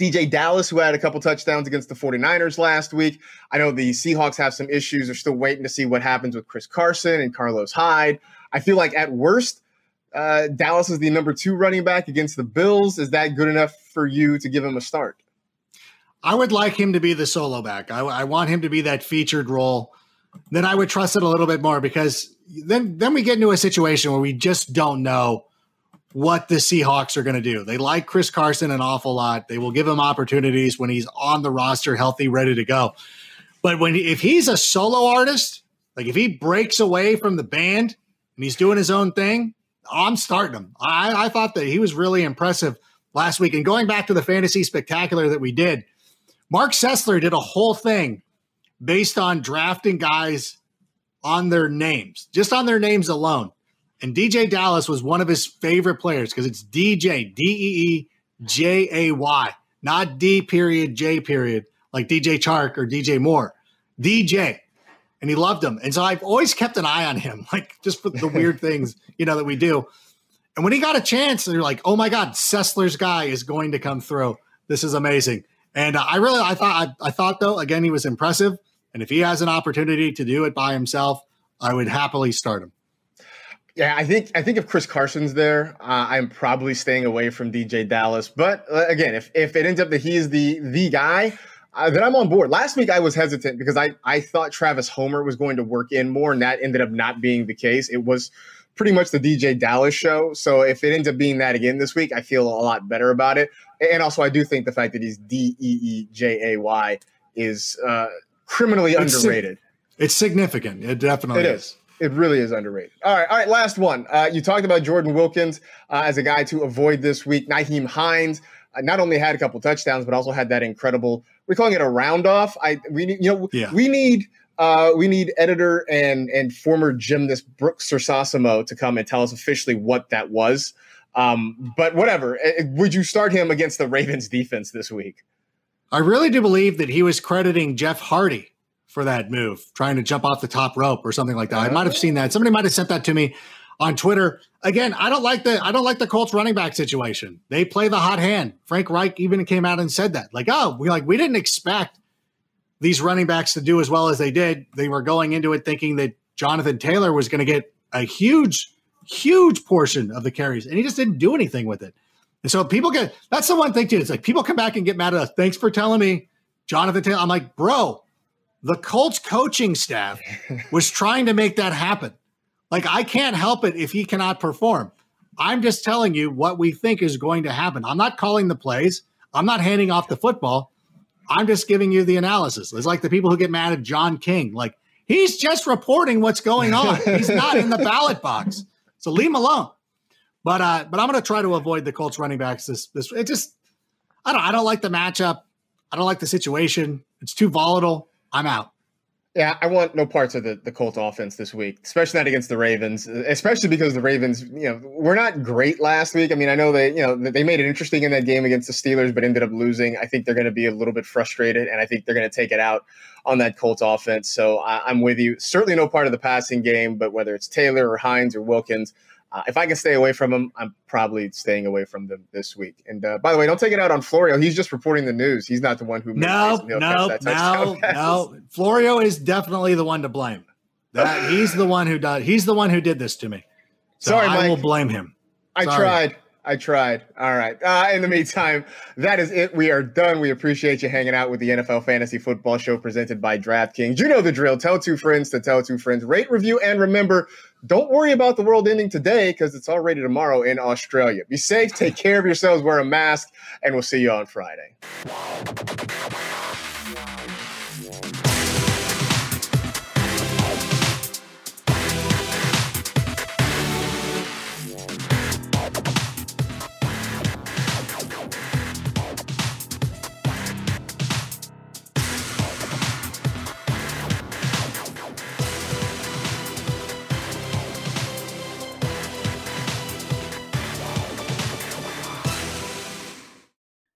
Speaker 2: DeeJay Dallas, who had a couple touchdowns against the 49ers last week. I know the Seahawks have some issues. They're still waiting to see what happens with Chris Carson and Carlos Hyde. I feel like at worst, uh, Dallas is the number two running back against the Bills. Is that good enough for you to give him a start?
Speaker 4: I would like him to be the solo back. I, I want him to be that featured role. Then I would trust it a little bit more because then then we get into a situation where we just don't know what the Seahawks are going to do. They like Chris Carson an awful lot. They will give him opportunities when he's on the roster, healthy, ready to go. But when if he's a solo artist, like if he breaks away from the band and he's doing his own thing, I'm starting him. I, I thought that he was really impressive last week. And going back to the fantasy spectacular that we did, Mark Sessler did a whole thing based on drafting guys on their names, just on their names alone. And DeeJay Dallas was one of his favorite players because it's DJ, D E E J A Y, not D period, J period, like DJ Chark or DJ Moore. DJ. And he loved him. And so I've always kept an eye on him, like just for the weird things, you know, that we do. And when he got a chance, they're like, oh my God, Sessler's guy is going to come through. This is amazing. And uh, I really, I thought, I, I thought though, again, he was impressive. And if he has an opportunity to do it by himself, I would happily start him.
Speaker 2: Yeah, I think I think if Chris Carson's there, uh, I'm probably staying away from DeeJay Dallas. But uh, again, if if it ends up that he's the the guy, uh, then I'm on board. Last week I was hesitant because I I thought Travis Homer was going to work in more, and that ended up not being the case. It was pretty much the DeeJay Dallas show. So if it ends up being that again this week, I feel a lot better about it. And also, I do think the fact that he's D E E J A Y is uh, criminally
Speaker 4: It's sig-
Speaker 2: underrated.
Speaker 4: It's significant. It definitely
Speaker 2: It is. It really is underrated. All right, all right. Last one. Uh, you talked about Jordan Wilkins uh, as a guy to avoid this week. Nyheim Hines uh, not only had a couple touchdowns, but also had that incredible. We're calling it a round off. I we need you know
Speaker 4: Yeah.
Speaker 2: we need uh, we need editor and and former gymnast Brooks Sorsasimo to come and tell us officially what that was. Um, but whatever. Uh, Would you start him against the Ravens defense this week?
Speaker 4: I really do believe that he was crediting Jeff Hardy for that move, trying to jump off the top rope or something like that. I might have seen that. Somebody might have sent that to me on Twitter. Again, I don't like the I don't like the Colts running back situation. They play the hot hand. Frank Reich even came out and said that. Like, oh, we like we didn't expect these running backs to do as well as they did. They were going into it thinking that Jonathan Taylor was going to get a huge, huge portion of the carries, and he just didn't do anything with it. And so people get that's the one thing too. It's like people come back and get mad at us. Thanks for telling me, Jonathan Taylor. I'm like, bro, the Colts coaching staff was trying to make that happen. Like, I can't help it if he cannot perform. I'm just telling you what we think is going to happen. I'm not calling the plays. I'm not handing off the football. I'm just giving you the analysis. It's like the people who get mad at John King. Like, he's just reporting what's going on. He's not in the ballot box. So leave him alone. But uh, but I'm going to try to avoid the Colts running backs. This this it just I don't I don't like the matchup. I don't like the situation. It's too volatile. I'm out.
Speaker 2: Yeah, I want no parts of the, the Colts offense this week, especially not against the Ravens, especially because the Ravens, you know, were not great last week. I mean, I know they, you know, they made it interesting in that game against the Steelers, but ended up losing. I think they're going to be a little bit frustrated, and I think they're going to take it out on that Colts offense. So I, I'm with you. Certainly no part of the passing game, but whether it's Taylor or Hines or Wilkins, uh, if I can stay away from them, I'm probably staying away from them this week. And uh, by the way, don't take it out on Florio. He's just reporting the news. He's not the one who.
Speaker 4: No, no, no, no. Florio is definitely the one to blame. That he's the one who did. He's the one who did this to me. So Sorry, I Mike. will blame him.
Speaker 2: I tried. I tried. All right. Uh, in the meantime, that is it. We are done. We appreciate you hanging out with the NFL Fantasy Football Show presented by DraftKings. You know the drill. Tell two friends to tell two friends. Rate, review, and remember, don't worry about the world ending today because it's already tomorrow in Australia. Be safe. Take care of yourselves. Wear a mask, and we'll see you on Friday.